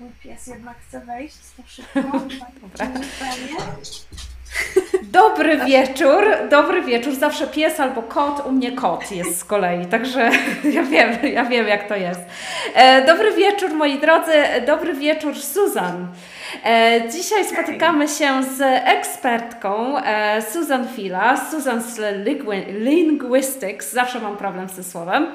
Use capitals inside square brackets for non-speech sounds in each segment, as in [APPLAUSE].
mój pies jednak chce wejść, to szybko. [LAUGHS] Dobra. Dobry wieczór, dobry wieczór. Zawsze pies albo kot, u mnie kot jest z kolei, także [LAUGHS] ja wiem, ja wiem jak to jest. E, dobry wieczór moi drodzy, dobry wieczór Susan. E, dzisiaj spotykamy się z ekspertką e, Susan Fila, Susan z Linguistics, zawsze mam problem z tym słowem.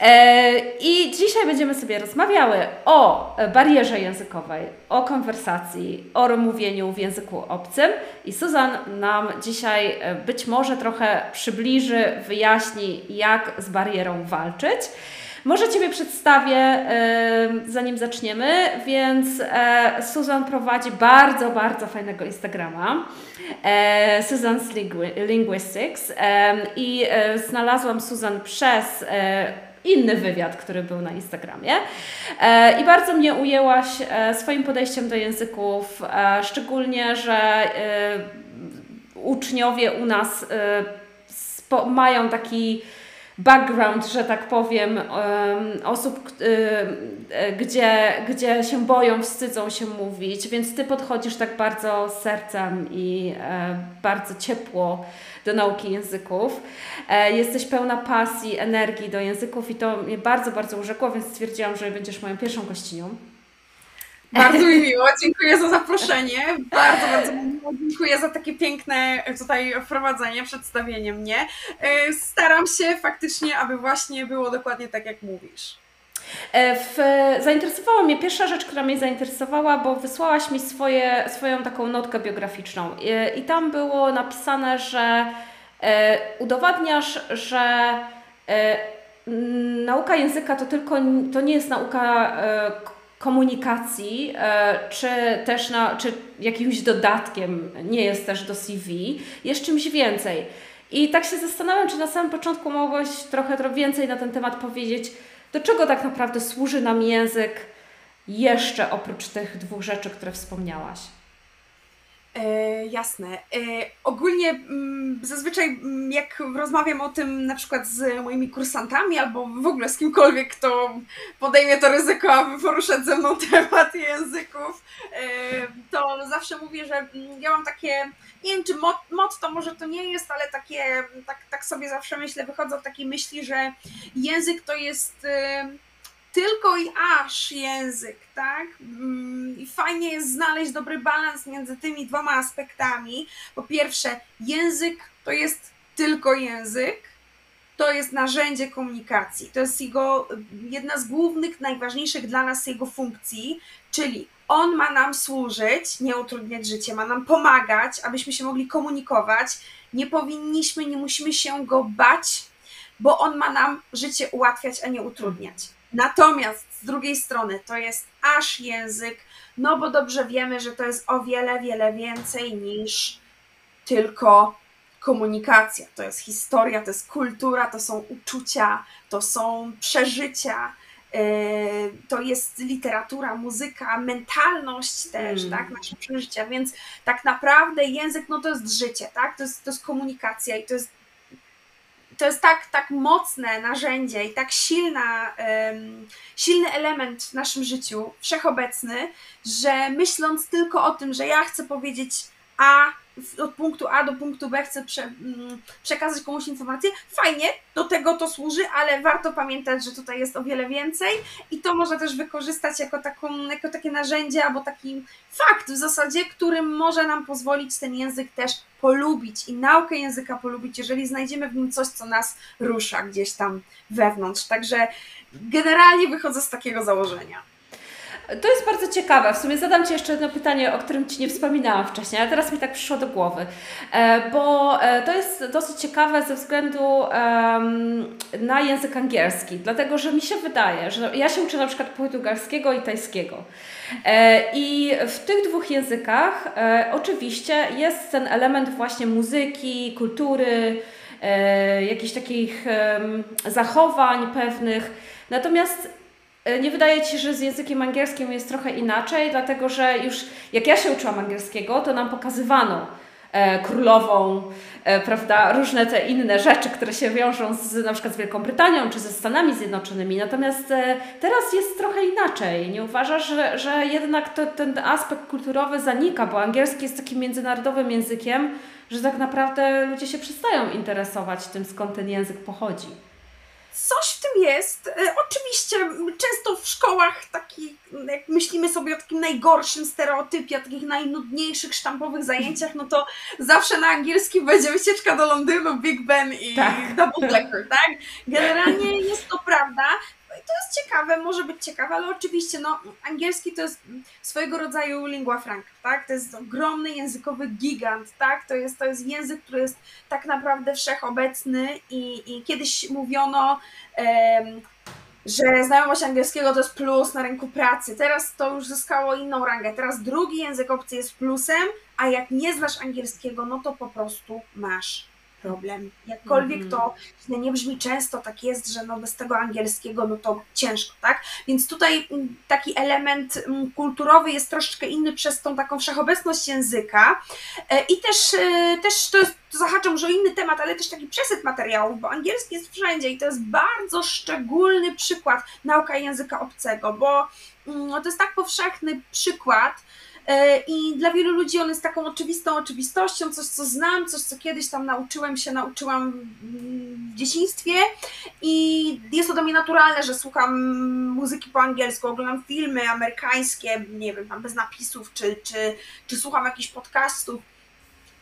E, I dzisiaj będziemy sobie rozmawiały o barierze językowej, o konwersacji, o mówieniu w języku obcym i Susan nam dzisiaj być może trochę przybliży, wyjaśni, jak z barierą walczyć. Może Ciebie przedstawię, zanim zaczniemy, więc e, Susan prowadzi bardzo, bardzo fajnego Instagrama. E, Susan's Linguistics i e, znalazłam Susan przez inny wywiad, który był na Instagramie. I bardzo mnie ujęłaś swoim podejściem do języków, szczególnie, że uczniowie u nas mają taki background, że tak powiem, osób, gdzie, gdzie się boją, wstydzą się mówić, więc Ty podchodzisz tak bardzo sercem i e, bardzo ciepło do nauki języków. E, jesteś pełna pasji, energii do języków i to mnie bardzo, bardzo urzekło, więc stwierdziłam, że będziesz moją pierwszą gościnią. Bardzo mi miło, dziękuję za zaproszenie. Bardzo, bardzo miło. Dziękuję za takie piękne tutaj wprowadzenie, przedstawienie mnie. E, staram się faktycznie, aby właśnie było dokładnie tak, jak mówisz. E, w, zainteresowała mnie pierwsza rzecz, która mnie zainteresowała, bo wysłałaś mi swoje, swoją taką notkę biograficzną i, e, i tam było napisane, że e, udowadniasz, że e, nauka języka to tylko to nie jest nauka e, komunikacji, e, czy też na, czy jakimś dodatkiem, nie jest też do CV, jest czymś więcej. I tak się zastanawiam, czy na samym początku mogłaś trochę, trochę więcej na ten temat powiedzieć, do czego tak naprawdę służy nam język jeszcze oprócz tych dwóch rzeczy, które wspomniałaś. E, jasne. E, ogólnie m, mm, zazwyczaj m, mm, jak rozmawiam o tym na przykład z moimi kursantami albo w ogóle z kimkolwiek, kto podejmie to ryzyko, aby poruszać ze mną [LAUGHS] temat języków, e, to zawsze mówię, że mm, ja mam takie, nie wiem czy mot, motto może to nie jest, ale takie, tak, tak sobie zawsze myślę, wychodzą takiej myśli, że język to jest e, tylko i aż język, tak? Mm, I fajnie jest znaleźć dobry balans między tymi dwoma aspektami. Po pierwsze, język to jest tylko język, to jest narzędzie komunikacji. To jest jego jedna z głównych, najważniejszych dla nas jego funkcji, czyli on ma nam służyć, nie utrudniać życie, ma nam pomagać, abyśmy się mogli komunikować. Nie powinniśmy, nie musimy się go bać, bo on ma nam życie ułatwiać, a nie utrudniać. Natomiast z drugiej strony to jest aż język, no bo dobrze wiemy, że to jest o wiele, wiele więcej niż tylko komunikacja. To jest historia, to jest kultura, to są uczucia, to są przeżycia, yy, to jest literatura, muzyka, mentalność też, mm. tak, nasze przeżycia, więc tak naprawdę język, no to jest życie, tak, to jest, to jest komunikacja i to jest to jest tak, tak mocne narzędzie i tak silna, um, silny element w naszym życiu, wszechobecny, że myśląc tylko o tym, że ja chcę powiedzieć A, od punktu A do punktu B chcę prze, mm, przekazać komuś informację, fajnie, do tego to służy, ale warto pamiętać, że tutaj jest o wiele więcej i to można też wykorzystać jako, taką, jako takie narzędzie albo taki fakt w zasadzie, który może nam pozwolić ten język też polubić i naukę języka polubić, jeżeli znajdziemy w nim coś, co nas rusza gdzieś tam wewnątrz. Także generalnie wychodzę z takiego założenia. To jest bardzo ciekawe. W sumie zadam Ci jeszcze jedno pytanie, o którym Ci nie wspominałam wcześniej, ale teraz mi tak przyszło do głowy. E, bo e, to jest dosyć ciekawe ze względu na język angielski, dlatego że mi się wydaje, że ja się uczę na przykład portugalskiego i tajskiego. E, I w tych dwóch językach oczywiście jest ten element właśnie muzyki, kultury, jakichś takich zachowań pewnych. Natomiast nie wydaje Ci się, że z językiem angielskim jest trochę inaczej, dlatego że już jak ja się uczyłam angielskiego, to nam pokazywano e, królową, e, prawda, różne te inne rzeczy, które się wiążą z na przykład z Wielką Brytanią czy ze Stanami Zjednoczonymi. Natomiast e, teraz jest trochę inaczej. Nie uważasz, że, że jednak to, ten aspekt kulturowy zanika, bo angielski jest takim międzynarodowym językiem, że tak naprawdę ludzie się przestają interesować tym, skąd ten język pochodzi. Coś jest. E, oczywiście często w szkołach taki, jak myślimy sobie o takim najgorszym stereotypie, o takich najnudniejszych sztampowych zajęciach, no to zawsze na angielskim będzie wycieczka do Londynu, Big Ben i tak. Double Decker, tak? Generalnie jest to prawda to jest ciekawe, może być ciekawe, ale oczywiście no, angielski to jest swojego rodzaju lingua franca, tak? To jest ogromny językowy gigant, tak? To jest, to jest język, który jest tak naprawdę wszechobecny i, i kiedyś mówiono, um, że znajomość angielskiego to jest plus na rynku pracy. Teraz to już zyskało inną rangę. Teraz drugi język obcy jest plusem, a jak nie znasz angielskiego, no to po prostu masz problem. Jakkolwiek mm -hmm. to nie brzmi, często tak jest, że no bez tego angielskiego no to ciężko, tak? Więc tutaj mm, taki element mm, kulturowy jest troszeczkę inny przez tą taką wszechobecność języka e, i też, e, też to jest, to zahaczam może inny temat, ale też taki przesyt materiałów, bo angielski jest wszędzie i to jest bardzo szczególny przykład nauka języka obcego, bo no, to jest tak powszechny przykład, I dla wielu ludzi on jest taką oczywistą oczywistością, coś co znam, coś co kiedyś tam nauczyłem się, nauczyłam w dzieciństwie i jest to dla mnie naturalne, że słucham muzyki po angielsku, oglądam filmy amerykańskie, nie wiem, tam bez napisów, czy, czy, czy słucham jakichś podcastów.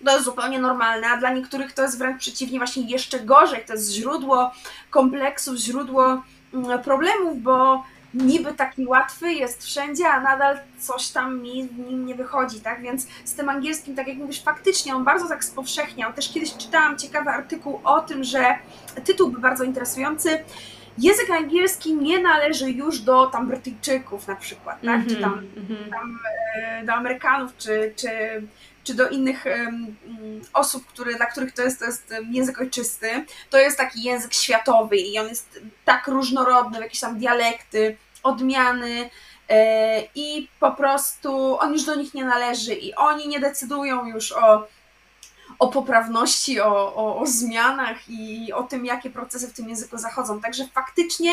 To jest zupełnie normalne, a dla niektórych to jest wręcz przeciwnie, właśnie jeszcze gorzej. To jest źródło kompleksów, źródło mm, problemów, bo niby taki łatwy, jest wszędzie, a nadal coś tam mi w nim nie wychodzi, tak? Więc z tym angielskim, tak jak mówisz, faktycznie on bardzo tak spowszechniał. Też kiedyś czytałam ciekawy artykuł o tym, że tytuł był bardzo interesujący. Język angielski nie należy już do tam Brytyjczyków na przykład, tak? Mm -hmm, czy tam, mm -hmm. tam e, do Amerykanów, czy, czy, czy do innych um, osób, które, dla których to jest, to jest język ojczysty. To jest taki język światowy i on jest tak różnorodny, jakieś tam dialekty, odmiany e, i po prostu on już do nich nie należy i oni nie decydują już o, o poprawności, o, o, o zmianach i o tym, jakie procesy w tym języku zachodzą. Także faktycznie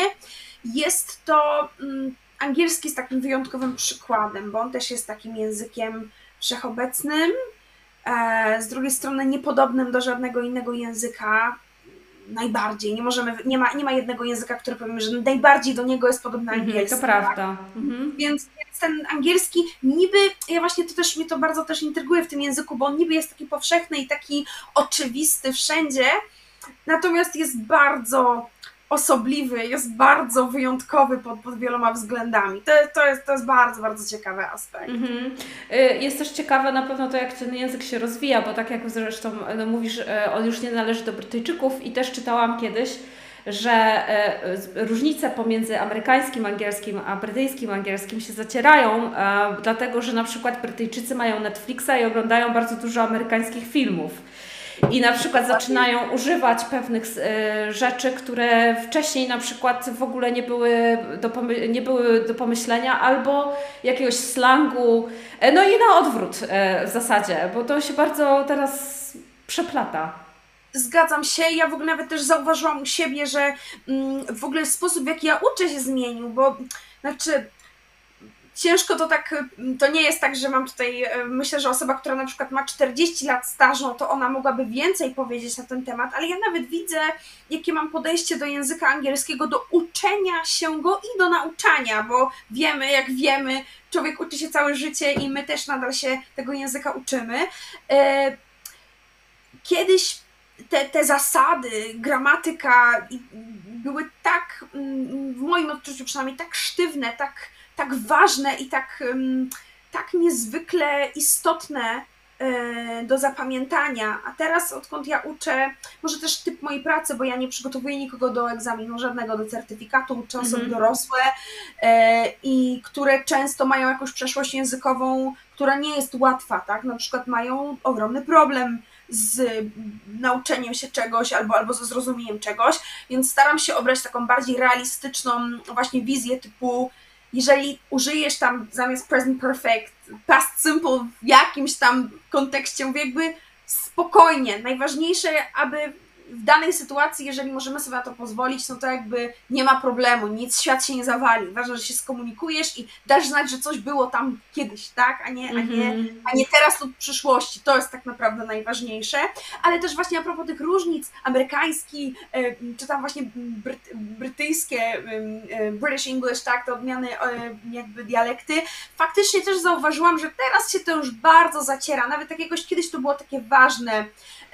jest to. Mm, angielski jest takim wyjątkowym przykładem, bo on też jest takim językiem wszechobecnym, e, z drugiej strony niepodobnym do żadnego innego języka, najbardziej. Nie możemy, nie ma, nie ma jednego języka, który powiemy, że najbardziej do niego jest podobny mhm, angielski. to prawda. Mhm. Więc, więc ten angielski niby, ja właśnie to też mnie to bardzo też intryguje w tym języku, bo on niby jest taki powszechny i taki oczywisty wszędzie, natomiast jest bardzo osobliwy, jest bardzo wyjątkowy pod, pod wieloma względami. To, to, jest, to jest bardzo, bardzo ciekawy aspekt. Mhm. Y, jest też ciekawe na pewno to, jak ten język się rozwija, bo tak jak zresztą no, mówisz, y, on już nie należy do Brytyjczyków i też czytałam kiedyś, że y, różnice pomiędzy amerykańskim angielskim a brytyjskim angielskim się zacierają, dlatego że na przykład Brytyjczycy mają Netflixa i oglądają bardzo dużo amerykańskich filmów i na przykład zaczynają używać pewnych e, rzeczy, które wcześniej na przykład w ogóle nie były do, nie były do pomyślenia, albo jakiegoś slangu, e, no i na odwrót e, w zasadzie, bo to się bardzo teraz przeplata. Zgadzam się. Ja w ogóle nawet też zauważyłam u siebie, że mm, w ogóle sposób, w jaki ja uczę się zmienił, bo znaczy ciężko to tak, to nie jest tak, że mam tutaj, e, myślę, że osoba, która na przykład ma 40 lat stażu, to ona mogłaby więcej powiedzieć na ten temat, ale ja nawet widzę, jakie mam podejście do języka angielskiego, do uczenia się go i do nauczania, bo wiemy, jak wiemy, człowiek uczy się całe życie i my też nadal się tego języka uczymy. E, kiedyś te, te zasady, gramatyka były tak, mm, w moim odczuciu przynajmniej, tak sztywne, tak tak ważne i tak, tak niezwykle istotne e, do zapamiętania. A teraz, odkąd ja uczę, może też typ mojej pracy, bo ja nie przygotowuję nikogo do egzaminu, żadnego do certyfikatu, uczę osoby mhm. dorosłe e, i które często mają jakąś przeszłość językową, która nie jest łatwa, tak? Na przykład mają ogromny problem z nauczeniem się czegoś albo, albo ze zrozumieniem czegoś, więc staram się obrać taką bardziej realistyczną właśnie wizję typu jeżeli użyjesz tam zamiast present perfect past simple w jakimś tam kontekście, mówię jakby spokojnie. Najważniejsze, aby w danej sytuacji, jeżeli możemy sobie na to pozwolić, no to jakby nie ma problemu, nic, świat się nie zawali. Ważne, że się skomunikujesz i dasz znać, że coś było tam kiedyś, tak? A nie, a nie, Mhm. a nie teraz lub w przyszłości. To jest tak naprawdę najważniejsze. Ale też właśnie a propos tych różnic, amerykański, czy tam właśnie bryt, brytyjskie, British English, tak, te odmiany jakby dialekty, faktycznie też zauważyłam, że teraz się to już bardzo zaciera. Nawet tak jakoś kiedyś to było takie ważne,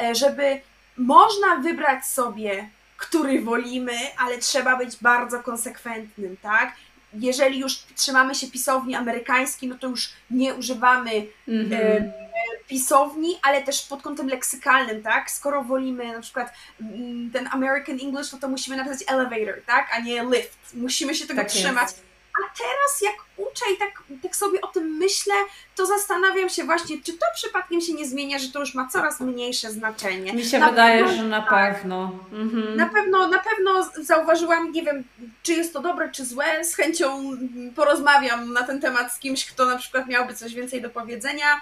e, żeby można wybrać sobie, który wolimy, ale trzeba być bardzo konsekwentnym, tak? Jeżeli już trzymamy się pisowni amerykańskiej, no to już nie używamy Mhm. pisowni, ale też pod kątem leksykalnym, tak? Skoro wolimy na przykład mm, ten American English, no to musimy napisać elevator, tak? A nie lift. Musimy się tego Tak jest. trzymać. A teraz jak uczę i tak, tak sobie o tym myślę, to zastanawiam się właśnie, czy to przypadkiem się nie zmienia, że to już ma coraz mniejsze znaczenie. Mi się Na wydaje, pewno- że na pewno. Mhm. Na pewno, na pewno zauważyłam, nie wiem, czy jest to dobre, czy złe. Z chęcią mm, porozmawiam na ten temat z kimś, kto na przykład miałby coś więcej do powiedzenia.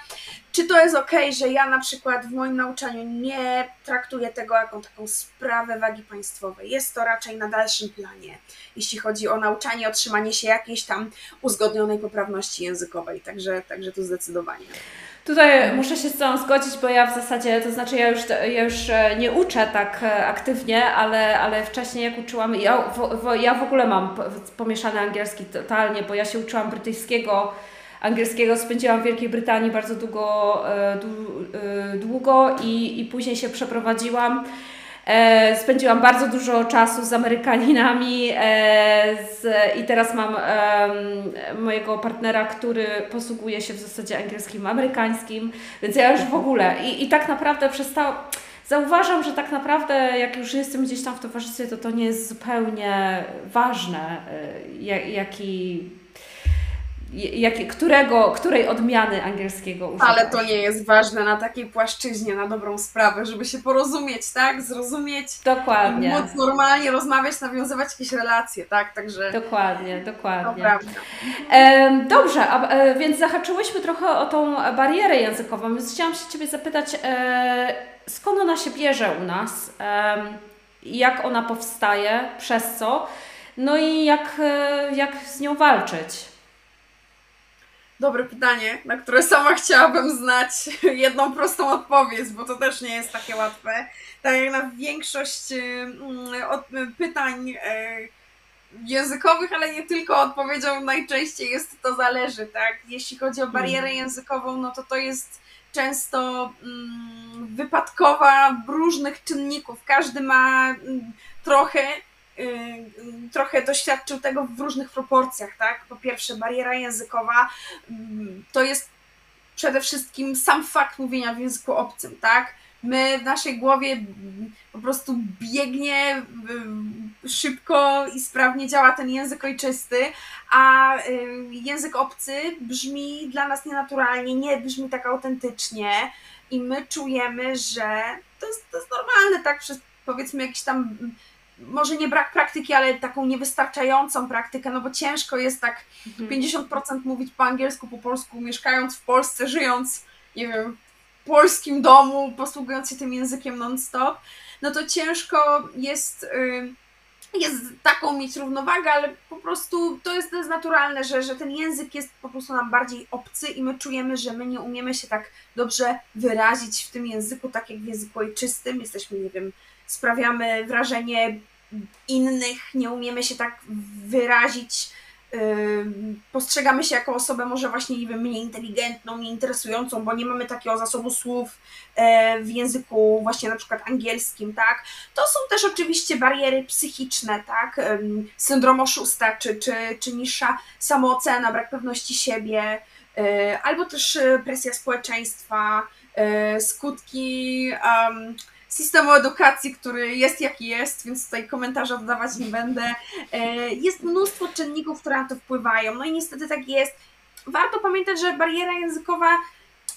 Czy to jest ok, że ja na przykład w moim nauczaniu nie traktuję tego jako taką sprawę wagi państwowej. Jest to raczej na dalszym planie, jeśli chodzi o nauczanie, otrzymanie się jakiejś tam uzgodnionej poprawności językowej. Także, także tu zdecydowanie. Tutaj muszę się z Tobą zgodzić, bo ja w zasadzie, to znaczy ja już, ja już e, nie uczę tak e, aktywnie, ale, ale wcześniej jak uczyłam, ja w, ja w ogóle mam pomieszany angielski totalnie, bo ja się uczyłam brytyjskiego, angielskiego, spędziłam w Wielkiej Brytanii bardzo długo, dłu- e, długo i, i później się przeprowadziłam. E, spędziłam bardzo dużo czasu z Amerykaninami e, z, i teraz mam em, mojego partnera, który posługuje się w zasadzie angielskim, amerykańskim, więc ja już w ogóle i, i tak naprawdę przestałam. Zauważam, że tak naprawdę jak już jestem gdzieś tam w towarzystwie, to to nie jest zupełnie ważne, e, ja- jaki, jaki, którego, której odmiany angielskiego używać. Ale to nie jest ważne na takiej płaszczyźnie, na dobrą sprawę, żeby się porozumieć, tak? Zrozumieć Dokładnie. móc normalnie rozmawiać, nawiązywać jakieś relacje, tak? Także Dokładnie, dokładnie. Dobrze, a, e, więc zahaczyłyśmy trochę o tą barierę językową, więc chciałam się Ciebie zapytać, e, skąd ona się bierze u nas, jak ona powstaje, przez co, no i jak, e, jak z nią walczyć. Dobre pytanie, na które sama chciałabym znać [LAUGHS] jedną prostą odpowiedź, bo to też nie jest takie łatwe. Tak jak na większość mm, pytań y, językowych, ale nie tylko, odpowiedzią najczęściej jest to zależy, tak? Jeśli chodzi o barierę językową, no to to jest często mm, wypadkowa różnych czynników. Każdy ma mm, trochę trochę doświadczył tego w różnych proporcjach, tak? Po pierwsze, bariera językowa mm, to jest przede wszystkim sam fakt mówienia w języku obcym, tak? My w naszej głowie mm, po prostu biegnie y, szybko i sprawnie działa ten język ojczysty, a y, język obcy brzmi dla nas nienaturalnie, nie brzmi tak autentycznie i my czujemy, że to jest, to jest normalne, tak? Przez powiedzmy jakiś tam mm, może nie brak praktyki, ale taką niewystarczającą praktykę, no bo ciężko jest tak 50% mówić po angielsku, po polsku, mieszkając w Polsce, żyjąc, nie wiem, w polskim domu, posługując się tym językiem non-stop, no to ciężko jest, y, jest taką mieć równowagę, ale po prostu to jest, to jest naturalne, że, że ten język jest po prostu nam bardziej obcy i my czujemy, że my nie umiemy się tak dobrze wyrazić w tym języku, tak jak w języku ojczystym. Jesteśmy, nie wiem, sprawiamy wrażenie innych, nie umiemy się tak wyrazić. Postrzegamy się jako osobę może właśnie nie wiem, mniej inteligentną, mniej interesującą, bo nie mamy takiego zasobu słów e, w języku właśnie na przykład angielskim, tak? To są też oczywiście bariery psychiczne, tak? Syndrom oszusta, czy, czy, czy niższa samoocena, brak pewności siebie, e, albo też e, presja społeczeństwa, skutki um, systemu edukacji, który jest jaki jest, więc tutaj komentarza dodawać nie będę. E, Jest mnóstwo czynników, które na to wpływają. No i niestety tak jest. Warto pamiętać, że bariera językowa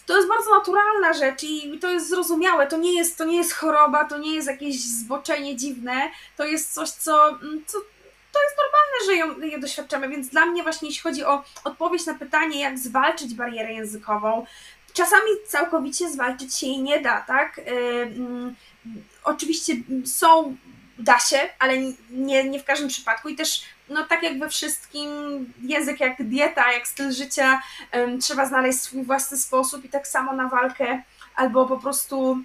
to jest bardzo naturalna rzecz i to jest zrozumiałe. To nie jest, to nie jest choroba, to nie jest jakieś zboczenie dziwne. To jest coś, co, mm, co to jest normalne, że ją, doświadczamy, więc dla mnie właśnie jeśli chodzi o odpowiedź na pytanie, jak zwalczyć barierę językową, czasami całkowicie zwalczyć się jej nie da, tak? Mm, oczywiście są, da się, ale nie, nie w każdym przypadku i też no tak jak we wszystkim, język jak dieta, jak styl życia, trzeba znaleźć swój własny sposób i tak samo na walkę albo po prostu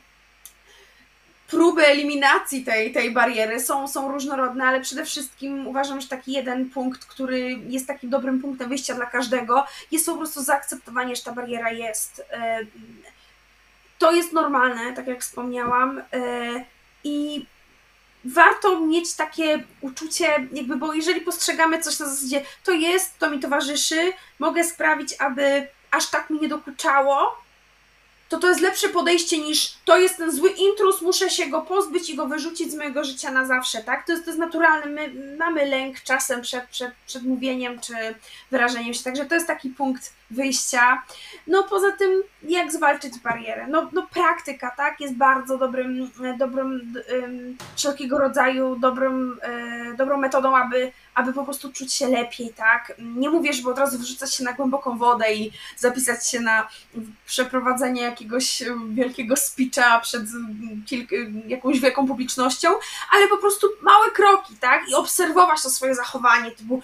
próby eliminacji tej, tej bariery są, są różnorodne, ale przede wszystkim uważam, że taki jeden punkt, który jest takim dobrym punktem wyjścia dla każdego, jest po prostu zaakceptowanie, że ta bariera jest. To jest normalne, tak jak wspomniałam, e, i warto mieć takie uczucie, jakby, bo jeżeli postrzegamy coś na zasadzie, to jest, to mi towarzyszy, mogę sprawić, aby aż tak mi nie dokuczało, to to jest lepsze podejście niż to jest ten zły intrus, muszę się go pozbyć i go wyrzucić z mojego życia na zawsze, tak? To jest, to jest naturalne, my mamy lęk czasem przed, przed, przed mówieniem czy wyrażeniem się, także to jest taki punkt wyjścia. No poza tym, jak zwalczyć barierę? No, no praktyka, tak? Jest bardzo dobrym, dobrym wszelkiego rodzaju dobrym, um, dobrą metodą, aby, aby po prostu czuć się lepiej, tak? Nie mówię, żeby od razu wrzucać się na głęboką wodę i zapisać się na przeprowadzenie jakiegoś wielkiego speecha przed jakąś wielką publicznością, ale po prostu małe kroki, tak? I obserwować to swoje zachowanie, typu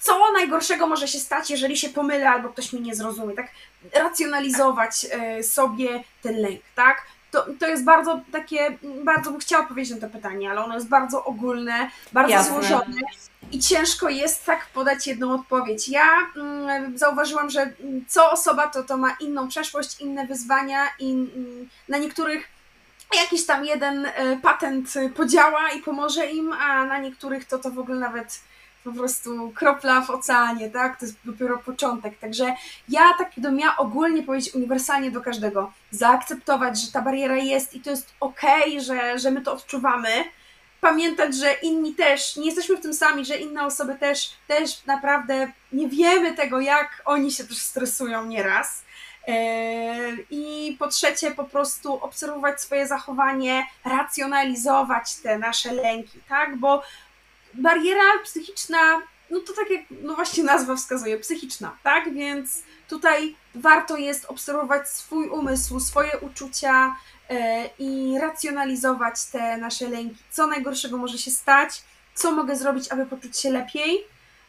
co najgorszego może się stać, jeżeli się pomylę albo ktoś mnie nie zrozumie, tak? Racjonalizować e, sobie ten lęk, tak? To, to jest bardzo takie, bardzo bym chciała powiedzieć na to pytanie, ale ono jest bardzo ogólne, bardzo Jasne. złożone i ciężko jest tak podać jedną odpowiedź. Ja mm, zauważyłam, że co osoba to, to ma inną przeszłość, inne wyzwania i mm, na niektórych jakiś tam jeden y, patent podziała i pomoże im, a na niektórych to to w ogóle nawet po prostu kropla w oceanie, tak? To jest dopiero początek. Także ja tak bym miała ogólnie powiedzieć uniwersalnie do każdego, zaakceptować, że ta bariera jest i to jest okej, okay, że, że my to odczuwamy. Pamiętać, że inni też, nie jesteśmy w tym sami, że inne osoby też, też naprawdę nie wiemy tego, jak oni się też stresują nieraz. E, I po trzecie, po prostu obserwować swoje zachowanie, racjonalizować te nasze lęki, tak? Bo bariera psychiczna, no to tak jak no właśnie nazwa wskazuje, psychiczna, tak? Więc tutaj warto jest obserwować swój umysł, swoje uczucia e, i racjonalizować te nasze lęki. Co najgorszego może się stać, co mogę zrobić, aby poczuć się lepiej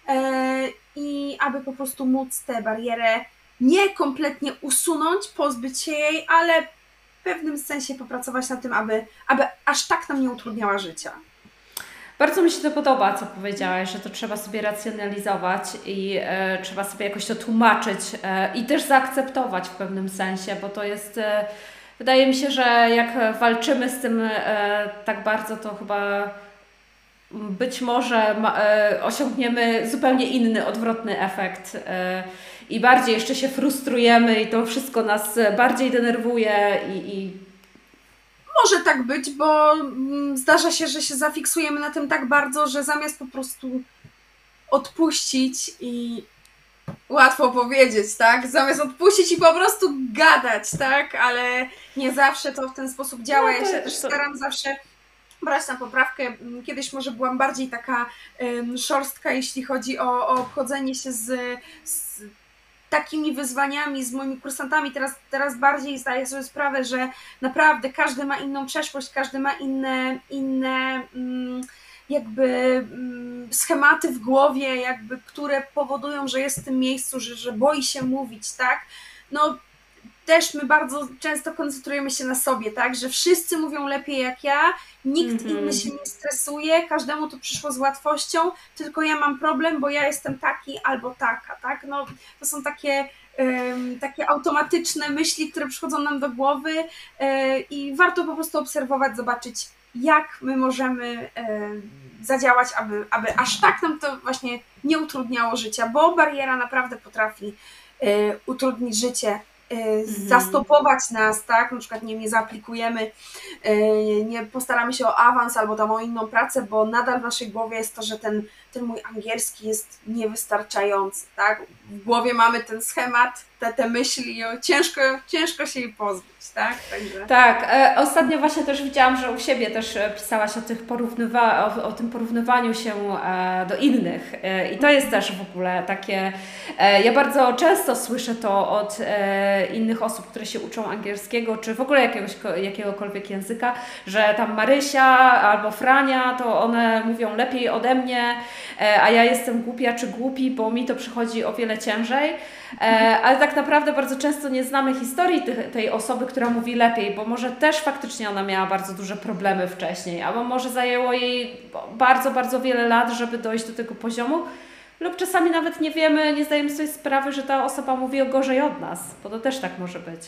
e, i aby po prostu móc tę barierę nie kompletnie usunąć, pozbyć się jej, ale w pewnym sensie popracować nad tym, aby, aby aż tak nam nie utrudniała życia. Bardzo mi się to podoba, co powiedziałaś, że to trzeba sobie racjonalizować i e, trzeba sobie jakoś to tłumaczyć e, i też zaakceptować w pewnym sensie, bo to jest. E, wydaje mi się, że jak walczymy z tym e, tak bardzo, to chyba być może ma, e, osiągniemy zupełnie inny, odwrotny efekt e, i bardziej jeszcze się frustrujemy i to wszystko nas bardziej denerwuje i, i może tak być, bo mm, zdarza się, że się zafiksujemy na tym tak bardzo, że zamiast po prostu odpuścić i łatwo powiedzieć, tak? Zamiast odpuścić i po prostu gadać, tak? Ale nie zawsze to w ten sposób działa. No, ja się też staram zawsze brać na poprawkę. Kiedyś może byłam bardziej taka szorstka, jeśli chodzi o, o obchodzenie się z, z takimi wyzwaniami z moimi kursantami, teraz, teraz bardziej zdaję sobie sprawę, że naprawdę każdy ma inną przeszłość, każdy ma inne, inne mm, jakby mm, schematy w głowie, jakby, które powodują, że jest w tym miejscu, że, że boi się mówić, tak? No też my bardzo często koncentrujemy się na sobie, tak, że wszyscy mówią lepiej jak ja, nikt mm -hmm. inny się nie stresuje, każdemu to przyszło z łatwością, tylko ja mam problem, bo ja jestem taki albo taka, tak, no to są takie um, takie automatyczne myśli, które przychodzą nam do głowy um, i warto po prostu obserwować, zobaczyć jak my możemy um, zadziałać, aby, aby aż tak nam to właśnie nie utrudniało życia, bo bariera naprawdę potrafi e, utrudnić życie. Zastopować nas, tak? Na przykład nie, nie zaaplikujemy, nie postaramy się o awans albo tam o inną pracę, bo nadal w naszej głowie jest to, że ten ten mój angielski jest niewystarczający, tak? W głowie mamy ten schemat, te, te myśli, ciężko, ciężko się jej pozbyć, tak? Także... Tak, e, ostatnio właśnie też widziałam, że u siebie też e, pisałaś o, tych porównywa o, o tym porównywaniu się e, do innych i to jest też w ogóle takie, ja bardzo często słyszę to od innych osób, które się uczą angielskiego, czy w ogóle jakiegoś, jakiegokolwiek języka, że tam Marysia albo Frania, to one mówią lepiej ode mnie, a ja jestem głupia czy głupi, bo mi to przychodzi o wiele ciężej. E, ale tak naprawdę bardzo często nie znamy historii tej osoby, która mówi lepiej, bo może też faktycznie ona miała bardzo duże problemy wcześniej, albo może zajęło jej bardzo, bardzo wiele lat, żeby dojść do tego poziomu, lub czasami nawet nie wiemy, nie zdajemy sobie sprawy, że ta osoba mówi o gorzej od nas, bo to też tak może być.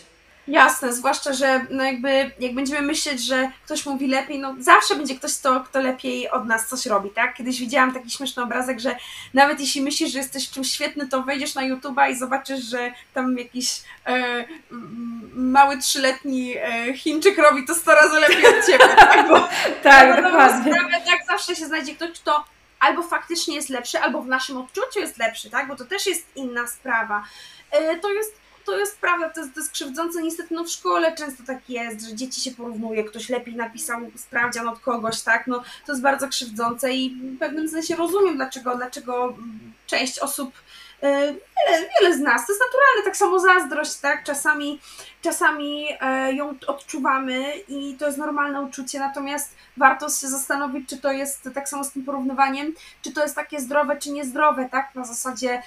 Jasne, zwłaszcza, że no jakby jak będziemy myśleć, że ktoś mówi lepiej, no zawsze będzie ktoś, kto, kto lepiej od nas coś robi, tak? Kiedyś widziałam taki śmieszny obrazek, że nawet jeśli myślisz, że jesteś w czymś świetny, to wejdziesz na YouTube'a i zobaczysz, że tam jakiś e, mały trzyletni e, Chińczyk robi to 100 razy lepiej od Ciebie, [LAUGHS] tak? Bo, tak, dokładnie. Sprawę, tak zawsze się znajdzie ktoś, kto albo faktycznie jest lepszy, albo w naszym odczuciu jest lepszy, tak? Bo to też jest inna sprawa. E, to jest to jest prawda, to jest, to jest krzywdzące. Niestety no w szkole często tak jest, że dzieci się porównuje, ktoś lepiej napisał sprawdzian od kogoś, tak? No to jest bardzo krzywdzące i w pewnym sensie rozumiem, dlaczego, dlaczego część osób e, Wiele, wiele z nas, to jest naturalne, tak samo zazdrość, tak? Czasami, czasami e, ją odczuwamy i to jest normalne uczucie, natomiast warto się zastanowić, czy to jest tak samo z tym porównywaniem, czy to jest takie zdrowe, czy niezdrowe, tak? Na zasadzie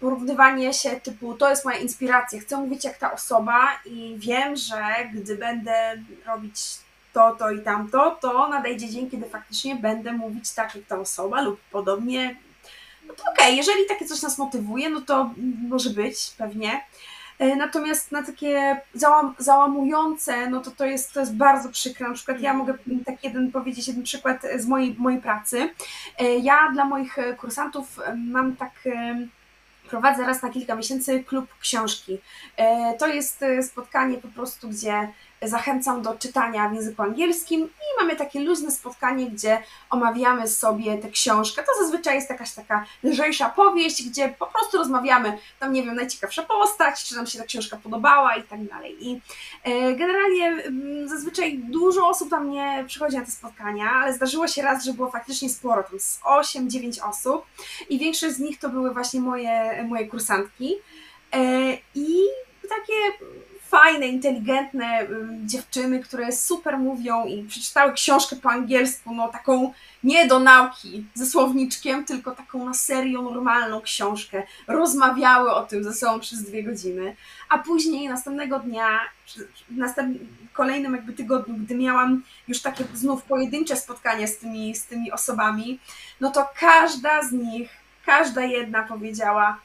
porównywanie się typu to jest moja inspiracja, chcę mówić jak ta osoba i wiem, że gdy będę robić to, to i tamto, to nadejdzie dzień, kiedy faktycznie będę mówić tak jak ta osoba lub podobnie. No to okej, okay, jeżeli takie coś nas motywuje, no to może być, pewnie. E, natomiast na takie załam, załamujące, no to to jest, to jest bardzo przykre. Na przykład ja mogę tak jeden powiedzieć, jeden przykład z mojej, mojej pracy. E, ja dla moich kursantów mam tak prowadzę raz na kilka miesięcy klub książki. E, to jest e, spotkanie po prostu, gdzie zachęcam do czytania w języku angielskim i mamy takie luźne spotkanie, gdzie omawiamy sobie tę książkę. To zazwyczaj jest jakaś taka lżejsza powieść, gdzie po prostu rozmawiamy, tam nie wiem, najciekawsza postać, czy nam się ta książka podobała i tak dalej. I e, generalnie mm, zazwyczaj dużo osób tam nie przychodzi na te spotkania, ale zdarzyło się raz, że było faktycznie sporo, tam z 8-9 osób i większość z nich to były właśnie moje, moje kursantki. E, I takie fajne, inteligentne dziewczyny, które super mówią i przeczytały książkę po angielsku, no taką nie do nauki ze słowniczkiem, tylko taką na serio normalną książkę. Rozmawiały o tym ze sobą przez dwie godziny, a później następnego dnia, w następnym, kolejnym jakby tygodniu, gdy miałam już takie znów pojedyncze spotkania z tymi, z tymi osobami, no to każda z nich, każda jedna powiedziała,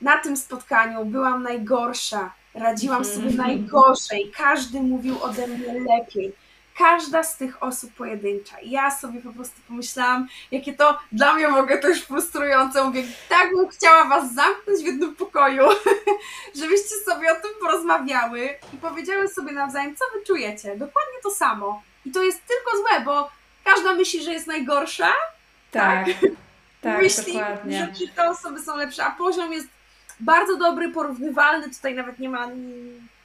na tym spotkaniu byłam najgorsza, radziłam mhm. sobie najgorzej, każdy mówił ode mnie lepiej. Każda z tych osób pojedyncza. Ja sobie po prostu pomyślałam, jakie to dla mnie mogę też frustrujące. Mówię, tak bym chciała was zamknąć w jednym pokoju, [LAUGHS] żebyście sobie o tym porozmawiały i powiedziały sobie nawzajem, co wy czujecie. Dokładnie to samo. I to jest tylko złe, bo każda myśli, że jest najgorsza. Tak. tak, tak myśli, dokładnie. że te osoby są lepsze, a poziom jest bardzo dobry, porównywalny. Tutaj nawet nie ma,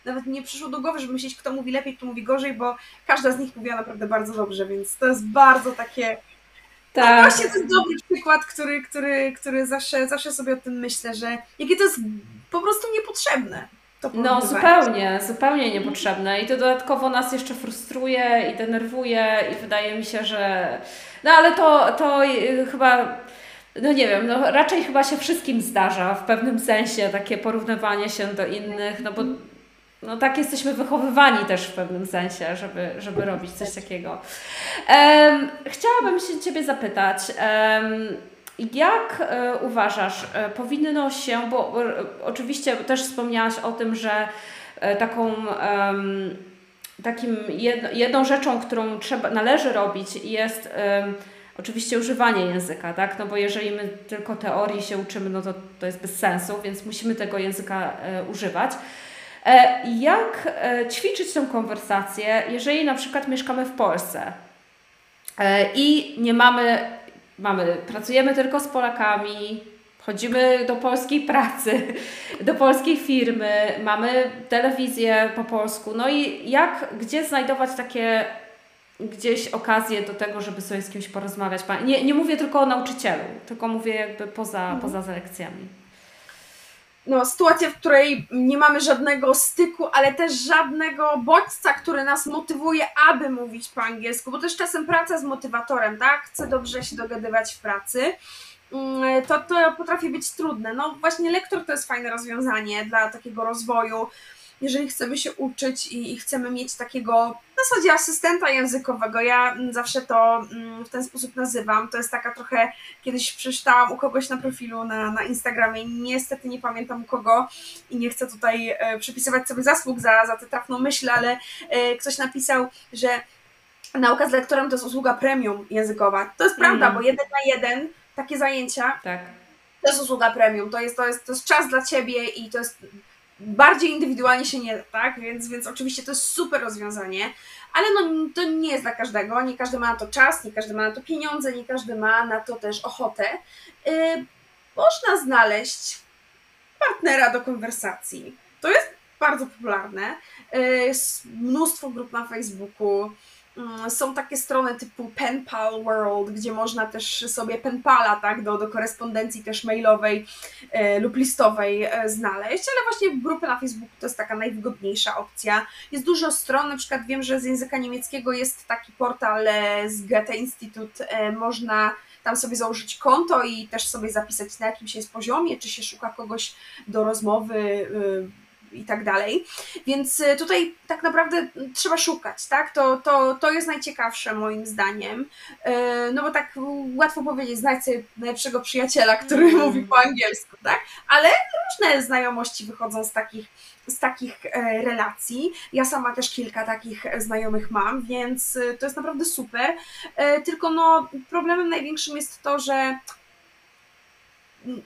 nawet nie przyszło do głowy, żeby myśleć, kto mówi lepiej, kto mówi gorzej, bo każda z nich mówiła naprawdę bardzo dobrze, więc to jest bardzo takie. No tak. No właśnie to jest dobry przykład, który, który, który zawsze, zawsze sobie o tym myślę, że jakie to jest po prostu niepotrzebne. No zupełnie, zupełnie niepotrzebne i to dodatkowo nas jeszcze frustruje i denerwuje i wydaje mi się, że no ale to, to chyba no nie wiem, no raczej chyba się wszystkim zdarza w pewnym sensie takie porównywanie się do innych, no bo no tak jesteśmy wychowywani też w pewnym sensie, żeby, żeby robić coś takiego. Um, chciałabym się Ciebie zapytać, um, jak e, uważasz, e, powinno się, bo e, oczywiście też wspomniałaś o tym, że taką takim jedną rzeczą, którą trzeba, należy robić jest oczywiście używanie języka, tak? No bo jeżeli my tylko teorii się uczymy, no to to jest bez sensu, więc musimy tego języka e, używać. E, jak e, ćwiczyć tę konwersację, jeżeli na przykład mieszkamy w Polsce e, i nie mamy mamy, pracujemy tylko z Polakami, chodzimy do polskiej pracy, [LAUGHS] do polskiej firmy, mamy telewizję po polsku. No i jak, gdzie znajdować takie gdzieś okazję do tego, żeby sobie z kimś porozmawiać? Nie, nie mówię tylko o nauczycielu, tylko mówię jakby poza, mhm. poza lekcjami no, sytuacja, w której nie mamy żadnego styku, ale też żadnego bodźca, który nas motywuje, aby mówić po angielsku, bo też czasem praca z motywatorem, tak? Chcę dobrze się dogadywać w pracy. Mm, to, to potrafi być trudne. No właśnie lektor to jest fajne rozwiązanie dla takiego rozwoju jeżeli chcemy się uczyć i, i chcemy mieć takiego w zasadzie asystenta językowego, ja zawsze to mm, w ten sposób nazywam, to jest taka trochę, kiedyś przeczytałam u kogoś na profilu na, na Instagramie, niestety nie pamiętam kogo i nie chcę tutaj e, przypisywać sobie zasług za, za tę trafną myśl, ale e, ktoś napisał, że nauka z lektorem to jest usługa premium językowa. To jest mm. prawda, bo jeden na jeden takie zajęcia tak. to jest usługa premium, to jest, to, jest, to jest czas dla Ciebie i to jest bardziej indywidualnie się nie da, tak? Więc, więc oczywiście to jest super rozwiązanie, ale no, to nie jest dla każdego. Nie każdy ma na to czas, nie każdy ma na to pieniądze, nie każdy ma na to też ochotę. Yy, można znaleźć partnera do konwersacji. To jest bardzo popularne. Yy, mnóstwo grup na Facebooku. Mm, są takie strony typu Penpal World, gdzie można też sobie penpala tak, do, do korespondencji też mailowej e, lub listowej e, znaleźć, ale właśnie grupy na Facebooku to jest taka najwygodniejsza opcja. Jest dużo stron, na przykład wiem, że z języka niemieckiego jest taki portal e, z Goethe Institute, e, można tam sobie założyć konto i też sobie zapisać na jakimś jest poziomie, czy się szuka kogoś do rozmowy i tak dalej. Więc y, tutaj tak naprawdę trzeba szukać, tak? To, to, to jest najciekawsze moim zdaniem. Y, no bo tak łatwo powiedzieć, znajdź sobie najlepszego przyjaciela, który mm. mówi po angielsku, tak? Ale różne znajomości wychodzą z takich, z takich e, relacji. Ja sama też kilka takich znajomych mam, więc y, to jest naprawdę super. E, tylko no problemem największym jest to, że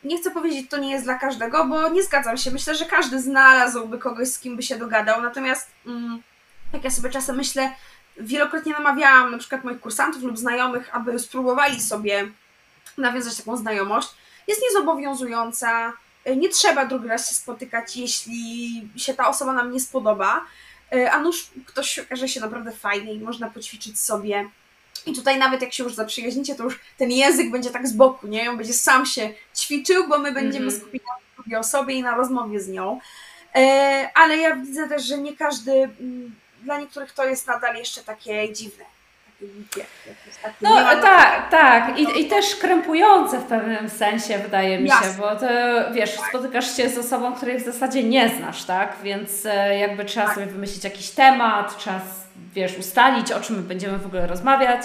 nie chcę powiedzieć, to nie jest dla każdego, bo nie zgadzam się. Myślę, że każdy znalazłby kogoś, z kim by się dogadał. Natomiast mm, jak ja sobie czasem myślę, wielokrotnie namawiałam na przykład moich kursantów lub znajomych, aby spróbowali sobie nawiązać taką znajomość. Jest niezobowiązująca, nie trzeba drugi raz się spotykać, jeśli się ta osoba nam nie spodoba. A nuż ktoś okaże się naprawdę fajny i można poćwiczyć sobie i tutaj nawet jak się już zaprzyjaźnicie, to już ten język będzie tak z boku, nie? On będzie sam się ćwiczył, bo my będziemy mm skupieni na drugiej osobie i na rozmowie z nią. E, ale ja widzę też, że nie każdy, m, dla niektórych to jest nadal jeszcze takie dziwne. No tak, tak. I, I też krępujące w pewnym sensie, wydaje mi Jasne. się, bo to wiesz, spotykasz się z osobą, której w zasadzie nie znasz, tak? Więc e, jakby trzeba tak. sobie wymyślić jakiś temat, czas wiesz, ustalić, o czym będziemy w ogóle rozmawiać.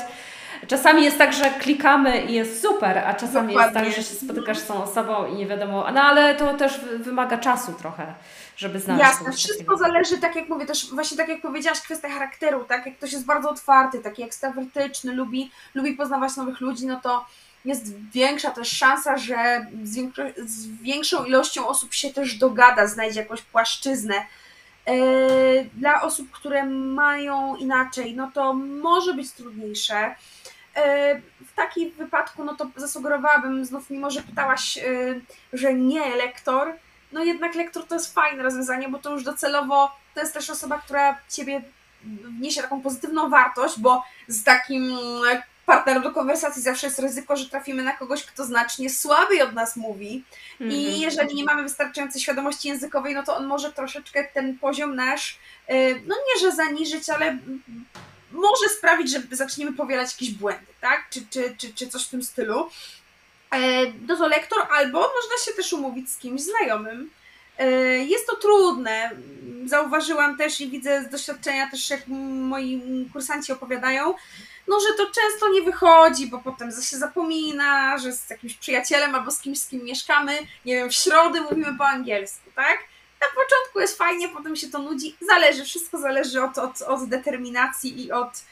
Czasami jest tak, że klikamy i jest super, a czasami Dokładnie. jest tak, że się spotykasz z tą osobą i nie wiadomo, no ale to też wymaga czasu trochę, żeby znaleźć Jasne, wszystko zależy, tak jak mówię, też właśnie tak jak powiedziałaś, kwestia charakteru, tak, jak ktoś jest bardzo otwarty, taki ekstrawertyczny, lubi, lubi poznawać nowych ludzi, no to jest większa też szansa, że z, z większą ilością osób się też dogada, znajdzie jakąś płaszczyznę, E, dla osób, które mają inaczej, no to może być trudniejsze. E, w takim wypadku, no to zasugerowałabym, znów mimo, że pytałaś, e, że nie lektor, no jednak lektor to jest fajne rozwiązanie, bo to już docelowo to jest też osoba, która ciebie wniesie taką pozytywną wartość, bo z takim partnerem do konwersacji zawsze jest ryzyko, że trafimy na kogoś, kto znacznie słabiej od nas mówi. Mm -hmm. I mhm. jeżeli nie mamy wystarczającej świadomości językowej, no to on może troszeczkę ten poziom nasz, y, no nie że zaniżyć, ale może sprawić, że zaczniemy powielać jakieś błędy, tak? Czy, czy, czy, czy coś w tym stylu. E, no to lektor, albo można się też umówić z kimś znajomym. E, jest to trudne. Zauważyłam też i widzę z doświadczenia też, jak moi kursanci opowiadają, no, że to często nie wychodzi, bo potem się zapomina, że z jakimś przyjacielem albo z kimś, z kim mieszkamy, nie wiem, w środę mówimy po angielsku, tak? Na początku jest fajnie, potem się to nudzi. Zależy, wszystko zależy od, od, od determinacji i od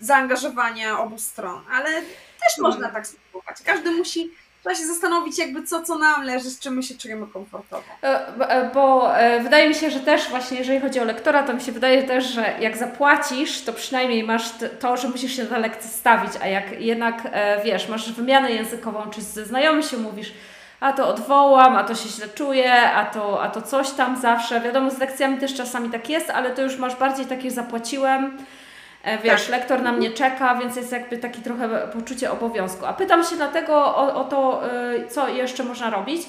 zaangażowania obu stron, ale też hmm. można tak spróbować. Każdy musi trzeba się zastanowić jakby co, co nam leży, z czym my się czujemy komfortowo. E, bo wydaje mi się, że też właśnie jeżeli chodzi o lektora, to mi się wydaje też, że jak zapłacisz, to przynajmniej masz to, że musisz się na lekcję stawić, a jak jednak, wiesz, masz wymianę językową, czy ze znajomym się mówisz, a to odwołam, a to się źle czuję, a to, a to coś tam zawsze. Wiadomo, z lekcjami też czasami tak jest, ale to już masz bardziej takie zapłaciłem, e, wiesz, tak. lektor na mnie czeka, więc jest jakby taki trochę poczucie obowiązku. A pytam się dlatego o, o to, e, co jeszcze można robić.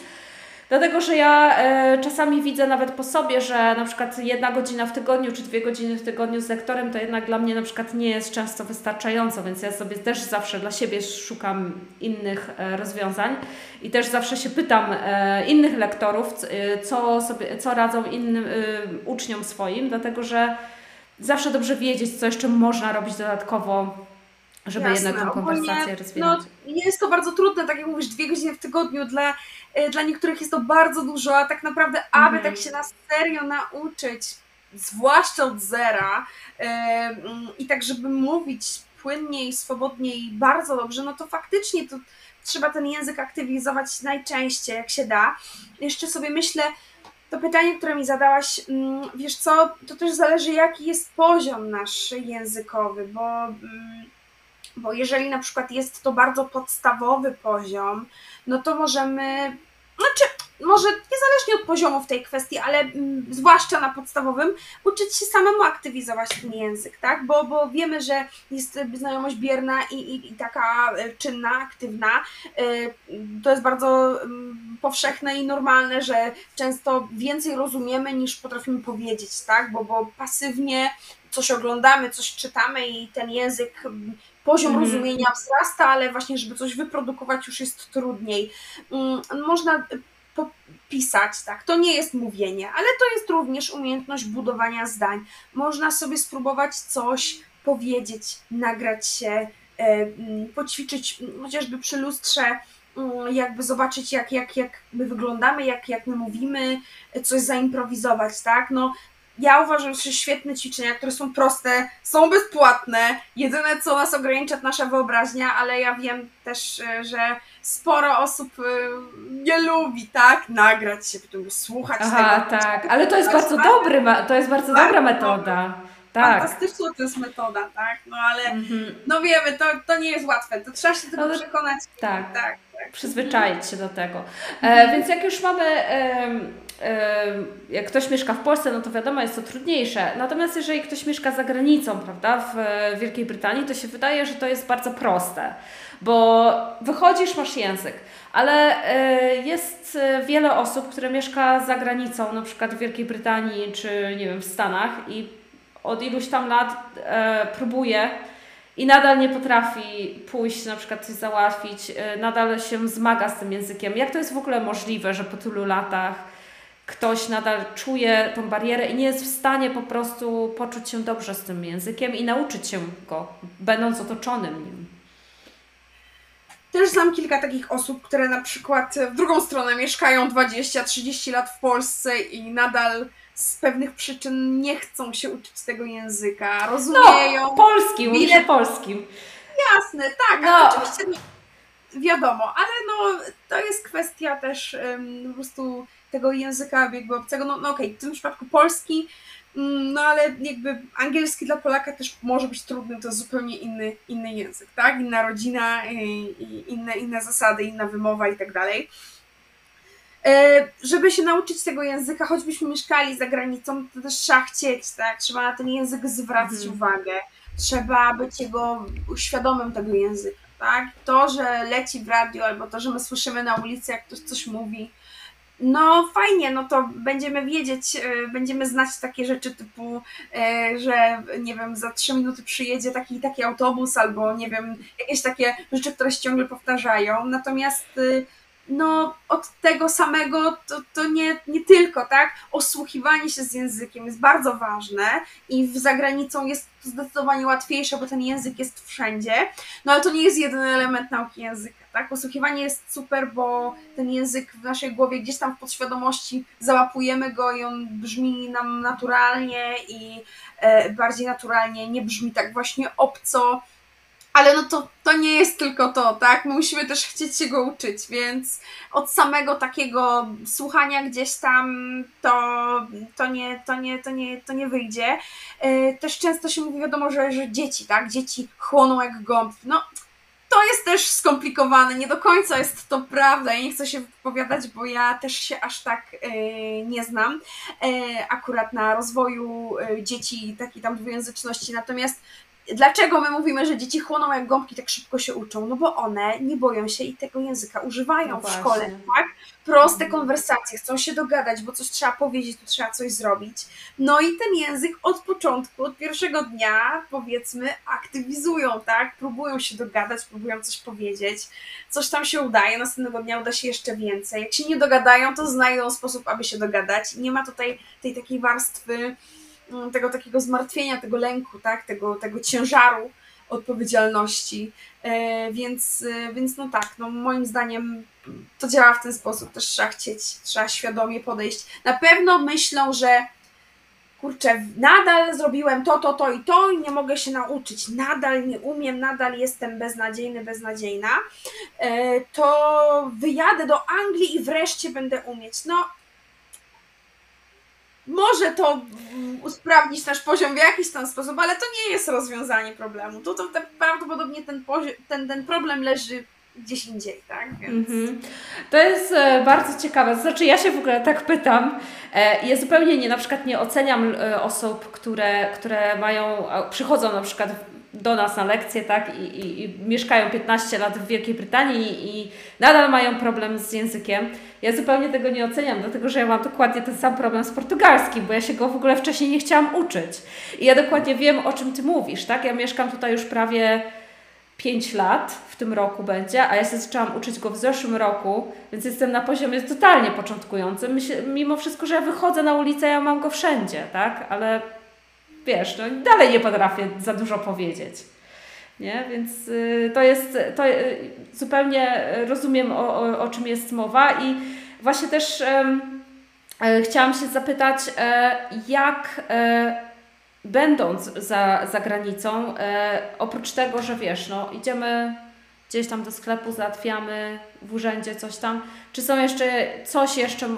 Dlatego, że ja e, czasami widzę nawet po sobie, że na przykład jedna godzina w tygodniu czy dwie godziny w tygodniu z lektorem to jednak dla mnie na przykład nie jest często wystarczająco, więc ja sobie też zawsze dla siebie szukam innych e, rozwiązań i też zawsze się pytam e, innych lektorów, e, co, sobie, co radzą innym e, uczniom swoim, dlatego że zawsze dobrze wiedzieć, co jeszcze można robić dodatkowo żeby Jasne. jednak tę konwersację rozwijać. No, jest to bardzo trudne, tak jak mówisz, dwie godziny w tygodniu dla Y, dla niektórych jest to bardzo dużo, a tak naprawdę, aby mm. tak się na serio nauczyć, zwłaszcza od zera, i tak, żeby mówić płynniej, swobodniej, bardzo dobrze, no to faktycznie to trzeba ten język aktywizować najczęściej, jak się da. Jeszcze sobie myślę, to pytanie, które mi zadałaś, mm, wiesz co, to też zależy, jaki jest poziom nasz językowy, bo, mm, bo jeżeli na przykład jest to bardzo podstawowy poziom, no to możemy, znaczy może niezależnie od poziomu w tej kwestii, ale mm, zwłaszcza na podstawowym, uczyć się samemu aktywizować ten język, tak? Bo, bo wiemy, że jest znajomość bierna i, i, i taka e, czynna, aktywna. E, to jest bardzo mm, powszechne i normalne, że często więcej rozumiemy niż potrafimy powiedzieć, tak? Bo, bo pasywnie coś oglądamy, coś czytamy i ten język mm, poziom mm. rozumienia wzrasta, ale właśnie, żeby coś wyprodukować już jest trudniej. Można pisać, tak, to nie jest mówienie, ale to jest również umiejętność budowania zdań. Można sobie spróbować coś powiedzieć, nagrać się, e, mm, poćwiczyć chociażby przy lustrze, jakby zobaczyć, jak, jak, jak my wyglądamy, jak, jak my mówimy, coś zaimprowizować, tak? No, ja uważam, że świetne ćwiczenia, które są proste, są bezpłatne. Jedyne, co nas ogranicza, to nasza wyobraźnia, ale ja wiem też, e, że sporo osób e, nie lubi, tak? Nagrać się, potem słuchać Aha, tego. tak, ale to jest bardzo dobry, to jest bardzo tak, dobra metoda. Tak. Fantastyczna to jest metoda, tak? No ale mhm. no wiemy, to, to nie jest łatwe. To trzeba się tego no, przekonać. Tak. tak, tak. Przyzwyczaić się do tego. E, więc jak już mamy. E, jak ktoś mieszka w Polsce, no to wiadomo, jest to trudniejsze. Natomiast jeżeli ktoś mieszka za granicą, prawda, w Wielkiej Brytanii, to się wydaje, że to jest bardzo proste, bo wychodzisz, masz język, ale e, jest wiele osób, które mieszka za granicą, na przykład w Wielkiej Brytanii czy nie wiem, w Stanach i od iluś tam lat e, próbuje i nadal nie potrafi pójść, na przykład coś załatwić, e, nadal się zmaga z tym językiem. Jak to jest w ogóle możliwe, że po tylu latach ktoś nadal czuje tą barierę i nie jest w stanie po prostu poczuć się dobrze z tym językiem i nauczyć się go, będąc otoczonym nim. Też znam kilka takich osób, które na przykład w drugą stronę mieszkają 20-30 lat w Polsce i nadal z pewnych przyczyn nie chcą się uczyć tego języka. Rozumieją. No, polskim, mówisz o polskim. Jasne, tak, no. oczywiście no, wiadomo, ale no to jest kwestia też um, po prostu tego języka jakby obcego, no, no okej, okay, w tym przypadku polski, no ale jakby angielski dla Polaka też może być trudny, to jest zupełnie inny, inny język, tak? Inna rodzina, inne, inne zasady, inna wymowa i tak dalej. E, żeby się nauczyć tego języka, choćbyśmy mieszkali za granicą, to też trzeba chcieć, tak? Trzeba na ten język zwracać mhm. uwagę. Trzeba być jego świadomym tego języka, tak? To, że leci w radio, albo to, że my słyszymy na ulicy, jak ktoś coś mówi, no fajnie, no to będziemy wiedzieć, e, będziemy znać takie rzeczy typu, e, że nie wiem, za trzy minuty przyjedzie taki taki autobus albo nie wiem, jakieś takie rzeczy, które się ciągle powtarzają. Natomiast y, no od tego samego to, to nie, nie tylko, tak? Osłuchiwanie się z językiem jest bardzo ważne i w zagranicą jest to zdecydowanie łatwiejsze, bo ten język jest wszędzie, no ale to nie jest jedyny element nauki języka, tak? Osłuchiwanie jest super, bo ten język w naszej głowie gdzieś tam w podświadomości załapujemy go i on brzmi nam naturalnie i e, bardziej naturalnie, nie brzmi tak właśnie obco, ale no to, to nie jest tylko to, tak? My musimy też chcieć się go uczyć, więc od samego takiego słuchania gdzieś tam to, to, nie, to, nie, to, nie, to nie wyjdzie. Yy, też często się mówi, wiadomo, że, że dzieci, tak? Dzieci chłoną jak gąb. No, to jest też skomplikowane, nie do końca jest to prawda. Ja nie chcę się wypowiadać, bo ja też się aż tak yy, nie znam yy, akurat na rozwoju dzieci takiej tam dwujęzyczności. Natomiast Dlaczego my mówimy, że dzieci chłoną jak gąbki tak szybko się uczą? No bo one nie boją się i tego języka używają no w szkole, tak? Proste mhm. konwersacje, chcą się dogadać, bo coś trzeba powiedzieć, tu trzeba coś zrobić. No i ten język od początku, od pierwszego dnia, powiedzmy, aktywizują, tak? Próbują się dogadać, próbują coś powiedzieć, coś tam się udaje, następnego dnia uda się jeszcze więcej. Jak się nie dogadają, to znajdą sposób, aby się dogadać. Nie ma tutaj tej takiej warstwy tego takiego zmartwienia, tego lęku, tak? tego, tego ciężaru odpowiedzialności. E, więc, e, więc no tak, no moim zdaniem to działa w ten sposób. Też trzeba chcieć, trzeba świadomie podejść. Na pewno myślą, że kurczę, nadal zrobiłem to, to, to i to i nie mogę się nauczyć, nadal nie umiem, nadal jestem beznadziejny, beznadziejna, e, to wyjadę do Anglii i wreszcie będę umieć. No, może to usprawnić nasz poziom w jakiś tam sposób, ale to nie jest rozwiązanie problemu. To, to, to prawdopodobnie ten, ten, ten problem leży gdzieś indziej, tak? Więc... Mm-hmm. To jest e, bardzo ciekawe. Znaczy, ja się w ogóle tak pytam. E, ja zupełnie nie, na przykład nie oceniam e, osób, które, które mają, przychodzą na przykład do nas na lekcje, tak, I, i, i, mieszkają 15 lat w Wielkiej Brytanii i nadal mają problem z językiem. Ja zupełnie tego nie oceniam, dlatego że ja mam dokładnie ten sam problem z portugalskim, bo ja się go w ogóle wcześniej nie chciałam uczyć. I ja dokładnie wiem, o czym Ty mówisz, tak? Ja mieszkam tutaj już prawie 5 lat, w tym roku będzie, a ja się zaczęłam uczyć go w zeszłym roku, więc jestem na poziomie totalnie początkującym. Mimo wszystko, że ja wychodzę na ulicę, ja mam go wszędzie, tak? Ale wiesz, no, dalej nie potrafię za dużo powiedzieć. Nie? Więc y, to jest, to y, zupełnie rozumiem o, o, o czym jest mowa i właśnie też y, chciałam się zapytać, e, jak e, będąc za, za granicą, oprócz tego, że wiesz, no idziemy gdzieś tam do sklepu, załatwiamy w urzędzie coś tam. Czy są jeszcze, coś jeszcze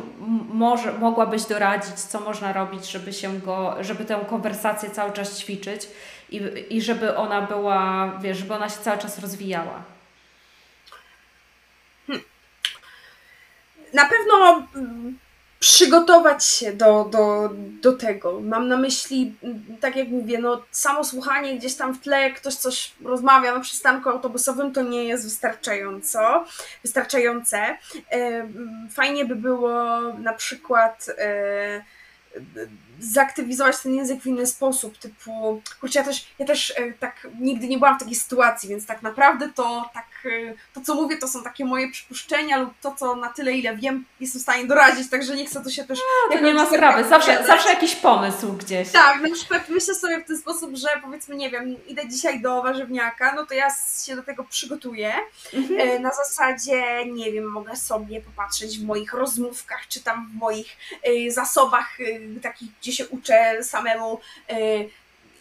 może, mogłabyś doradzić, co można robić, żeby się go, żeby tę konwersację cały czas ćwiczyć i, i żeby ona była, wiesz, żeby ona się cały czas rozwijała? Hmm. Na pewno mm, przygotować się do, do, do tego. Mam na myśli, tak jak mówię, no, samo słuchanie gdzieś tam w tle, ktoś coś rozmawia na przystanku autobusowym, to nie jest wystarczająco, wystarczające. Fajnie by było na przykład e, zaktywizować ten język w inny sposób, typu, kurczę, ja też, ja też e, tak nigdy nie byłam w takiej sytuacji, więc tak naprawdę to tak, e, to co mówię, to są takie moje przypuszczenia lub to, co na tyle, ile wiem, jestem w stanie doradzić, także nie chcę to się też... No, to nie ma sprawy, zawsze, zawsze jakiś pomysł gdzieś. Tak, na przykład myślę sobie w ten sposób, że powiedzmy, nie wiem, idę dzisiaj do warzywniaka, no to ja się do tego przygotuję, mhm. E, na zasadzie, nie wiem, mogę sobie popatrzeć w moich rozmówkach, czy tam w moich zasobach takich, gdzie się uczę samemu, e,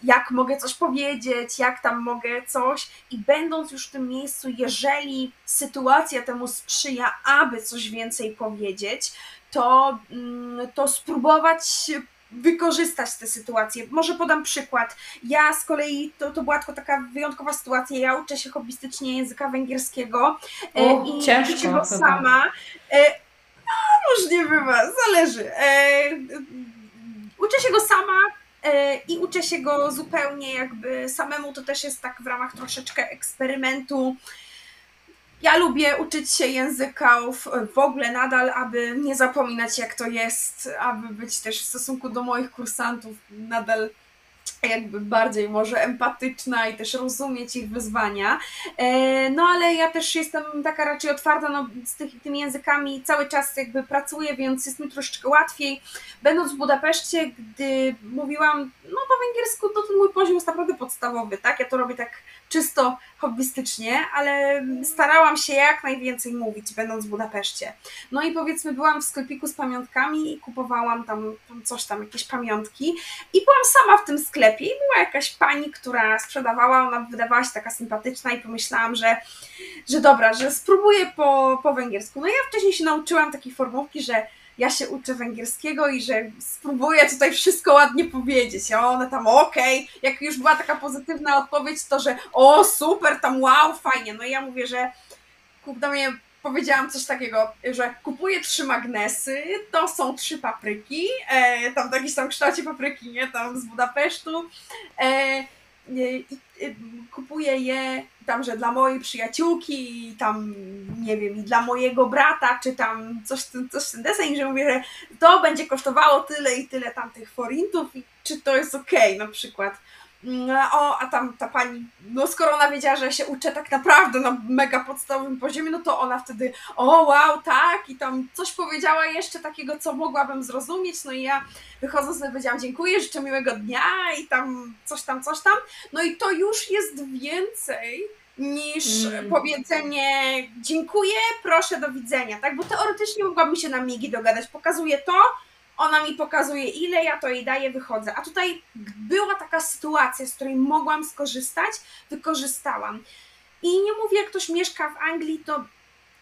jak mogę coś powiedzieć, jak tam mogę coś. I będąc już w tym miejscu, jeżeli sytuacja temu sprzyja, aby coś więcej powiedzieć, to, mm, to spróbować wykorzystać tę sytuację. Może podam przykład. Ja z kolei, to, to była tylko taka wyjątkowa sytuacja, ja uczę się hobbystycznie języka węgierskiego e, o, i ciężko, uczę go sama. E, no, różnie bywa, zależy uczę się go sama e, i uczę się go zupełnie jakby samemu, to też jest tak w ramach troszeczkę eksperymentu. Ja lubię uczyć się języków w ogóle nadal, aby nie zapominać jak to jest, aby być też w stosunku do moich kursantów nadal jakby bardziej może empatyczna i też rozumieć ich wyzwania. E, no ale ja też jestem taka raczej otwarta, no z tych, tymi językami cały czas jakby pracuję, więc jest mi troszeczkę łatwiej. Będąc w Budapeszcie, gdy mówiłam, no węgiersku to ten mój poziom jest naprawdę podstawowy, tak? Ja to robię tak czysto hobbystycznie, ale starałam się jak najwięcej mówić, będąc w Budapeszcie. No i powiedzmy, byłam w sklepiku z pamiątkami i kupowałam tam, tam coś tam, jakieś pamiątki i byłam sama w tym sklepie i była jakaś pani, która sprzedawała, ona wydawała się taka sympatyczna i pomyślałam, że, że dobra, że spróbuję po, po węgiersku. No ja wcześniej się nauczyłam takiej formówki, że ja się uczę węgierskiego i że spróbuję tutaj wszystko ładnie powiedzieć. A one tam okej, okay. jak już była taka pozytywna odpowiedź, to że o super, tam wow, fajnie. No i ja mówię, że do mnie powiedziałam coś takiego, że kupuję trzy magnesy, to są trzy papryki, e, tam w jakimś tam kształcie papryki, nie, tam z Budapesztu. E, i, kupuję je tam, że dla mojej przyjaciółki i tam, nie wiem, i dla mojego brata, czy tam coś, coś ten deseń, że mówię, że to będzie kosztowało tyle i tyle tam tych forintów i czy to jest okej okay, na przykład. No, o, a tam ta pani, no skoro ona wiedziała, że się uczę tak naprawdę na mega podstawowym poziomie, no to ona wtedy, o wow, tak, i tam coś powiedziała jeszcze takiego, co mogłabym zrozumieć, no i ja wychodząc powiedziałam dziękuję, życzę miłego dnia i tam coś tam, coś tam, no i to już jest więcej niż mm. powiedzenie dziękuję, proszę, do widzenia, tak, bo teoretycznie mogłabym się na migi dogadać, pokazuję to, ona mi pokazuje, ile ja to jej daję, wychodzę. A tutaj była taka sytuacja, z której mogłam skorzystać, wykorzystałam. I nie mówię, jak ktoś mieszka w Anglii, to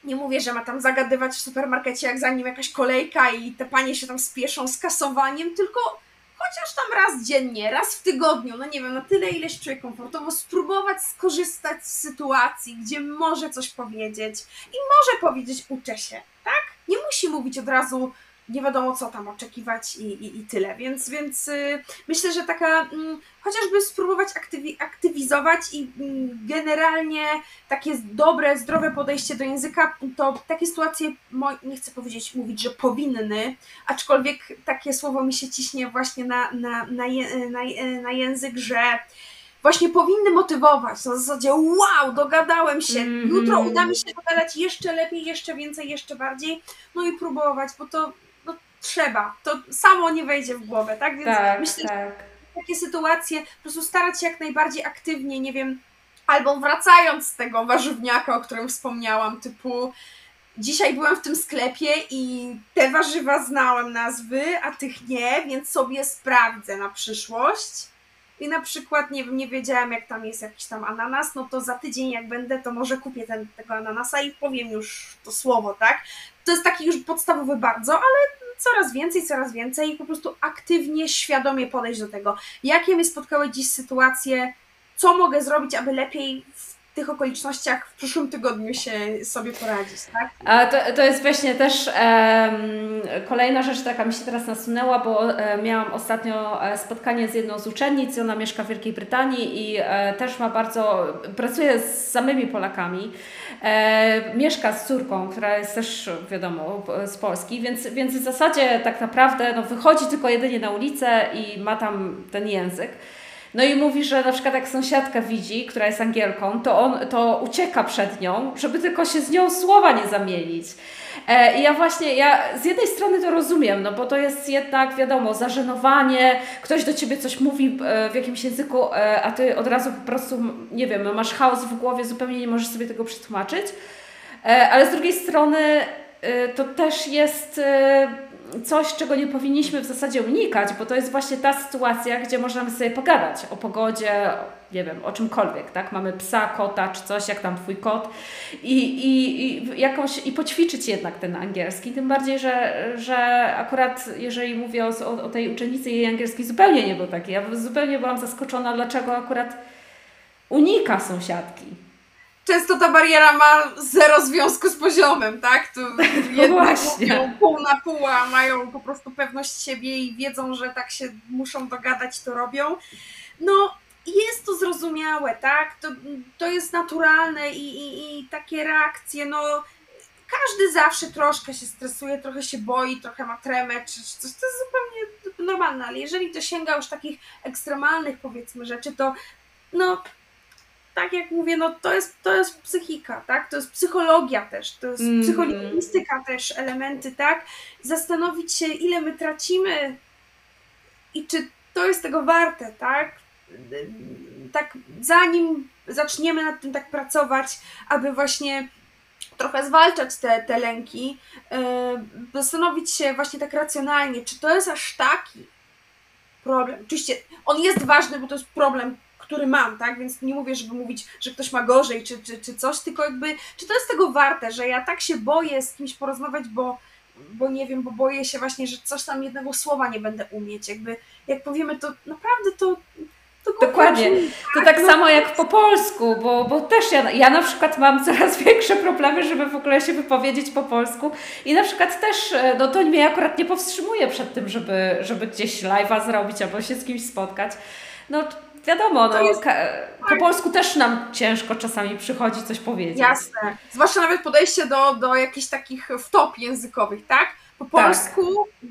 nie mówię, że ma tam zagadywać w supermarkecie, jak za nim jakaś kolejka i te panie się tam spieszą z kasowaniem, tylko chociaż tam raz dziennie, raz w tygodniu, no nie wiem, na tyle, ile się czuje komfortowo, spróbować skorzystać z sytuacji, gdzie może coś powiedzieć i może powiedzieć, uczę się, tak? Nie musi mówić od razu, nie wiadomo co tam oczekiwać i, i, i tyle. Więc, więc y, myślę, że taka mm, chociażby spróbować aktywi aktywizować i mm, generalnie takie dobre, zdrowe podejście do języka, to takie sytuacje, nie chcę powiedzieć, mówić, że powinny, aczkolwiek takie słowo mi się ciśnie właśnie na, na, na, je, na, na język, że właśnie powinny motywować. Na zasadzie, wow, dogadałem się, -hmm. jutro uda mi się dogadać jeszcze lepiej, jeszcze więcej, jeszcze bardziej, no i próbować, bo to trzeba. To samo nie wejdzie w głowę, tak? Więc tak, myślę, tak. że takie sytuacje po prostu starać się jak najbardziej aktywnie, nie wiem, albo wracając z tego warzywniaka, o którym wspomniałam, typu dzisiaj byłem w tym sklepie i te warzywa znałem nazwy, a tych nie, więc sobie sprawdzę na przyszłość. I na przykład nie, nie wiedziałam, jak tam jest jakiś tam ananas, no to za tydzień jak będę, to może kupię ten, tego ananasa i powiem już to słowo, tak? To jest taki już podstawowy bardzo, ale coraz więcej, coraz więcej i po prostu aktywnie, świadomie podejść do tego. Jakie mnie spotkały dziś sytuacje, co mogę zrobić, aby lepiej tych okolicznościach w przyszłym tygodniu się sobie poradzić, tak? A to, to jest właśnie też um, kolejna rzecz, taka mi się teraz nasunęła, bo e, miałam ostatnio e, spotkanie z jedną z uczennic, ona mieszka w Wielkiej Brytanii i e, też ma bardzo, pracuje z samymi Polakami, e, mieszka z córką, która jest też wiadomo z Polski, więc, więc w zasadzie tak naprawdę no, wychodzi tylko jedynie na ulicę i ma tam ten język. No i mówi, że na przykład jak sąsiadka widzi, która jest Angielką, to on to ucieka przed nią, żeby tylko się z nią słowa nie zamienić. E, I ja właśnie, ja z jednej strony to rozumiem, no bo to jest jednak, wiadomo, zażenowanie, ktoś do ciebie coś mówi e, w jakimś języku, e, a ty od razu po prostu, nie wiem, masz chaos w głowie, zupełnie nie możesz sobie tego przetłumaczyć. Ale z drugiej strony to też jest coś, czego nie powinniśmy w zasadzie unikać, bo to jest właśnie ta sytuacja, gdzie możemy sobie pogadać o pogodzie, nie wiem, o czymkolwiek, tak? Mamy psa, kota czy coś, jak tam twój kot i, i, i, jakąś, i poćwiczyć jednak ten angielski, tym bardziej, że, że akurat jeżeli mówię o, o tej uczennicy, jej angielski zupełnie nie był taki. Ja zupełnie byłam zaskoczona, dlaczego akurat unika sąsiadki często ta bariera ma zero związku z poziomem, tak? To [LAUGHS] no właśnie. pół na pół, a mają po prostu pewność siebie i wiedzą, że tak się muszą dogadać, to robią. No, jest to zrozumiałe, tak? To, to jest naturalne i, i, i takie reakcje, no każdy zawsze troszkę się stresuje, trochę się boi, trochę ma tremę, czy, czy coś, to jest zupełnie normalne, ale jeżeli to sięga już takich ekstremalnych powiedzmy rzeczy, to no tak jak mówię, no to jest, to jest psychika, tak? To jest psychologia też, to jest mm. psycholingwistyka też, elementy, tak? Zastanowić się, ile my tracimy i czy to jest tego warte, tak? Tak, zanim zaczniemy nad tym tak pracować, aby właśnie trochę zwalczać te, te lęki, yy, zastanowić się właśnie tak racjonalnie, czy to jest aż taki problem. Oczywiście on jest ważny, bo to jest problem, który mam, tak? Więc nie mówię, żeby mówić, że ktoś ma gorzej czy, czy, czy coś, tylko jakby, czy to jest tego warte, że ja tak się boję z kimś porozmawiać, bo, bo nie wiem, bo boję się właśnie, że coś tam jednego słowa nie będę umieć. Jakby, jak powiemy, to naprawdę to Dokładnie. To tak samo jak po polsku, bo, bo też ja, ja na przykład mam [LAUGHS] coraz większe problemy, żeby w ogóle się wypowiedzieć po polsku i na przykład też, e, no to mnie akurat nie powstrzymuje przed tym, żeby, żeby gdzieś live'a zrobić albo się z kimś spotkać. No wiadomo, no, jest... po polsku też nam ciężko czasami przychodzi coś powiedzieć. Jasne. Zwłaszcza nawet podejście do, do jakichś takich wtop językowych, tak? Po tak. polsku tak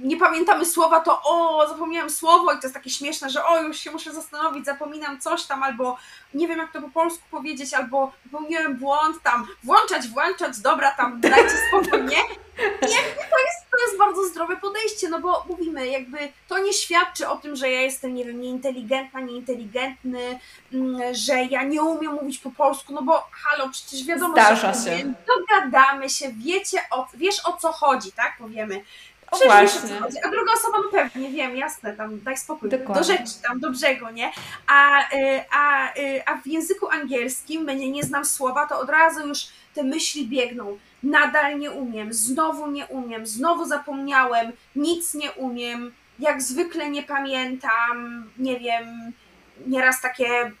nie pamiętamy słowa, to o, zapomniałam słowo i to jest takie śmieszne, że o, już się muszę zastanowić, zapominam coś tam, albo nie wiem jak to po polsku powiedzieć, albo popełniłem błąd tam, włączać, włączać, dobra, tam dajcie spokój, nie? To jest, to jest bardzo zdrowe podejście, no bo mówimy, jakby to nie świadczy o tym, że ja jestem, nie wiem, nieinteligentna, nieinteligentny, mm, że ja nie umiem mówić po polsku, no bo halo, przecież wiadomo, Zdarza że się. dogadamy się, wiecie, o, wiesz o co chodzi, tak, powiemy. O właśnie. A druga osoba, no pewnie, wiem, jasne, tam daj spokój, Dokładnie. do rzeczy, tam do brzegu, nie? A, y, a, y, a w języku angielskim, nie, nie znam słowa, to od razu już te myśli biegną. Nadal nie umiem, znowu nie umiem, znowu zapomniałem, nic nie umiem, jak zwykle nie pamiętam, nie wiem, nieraz takie,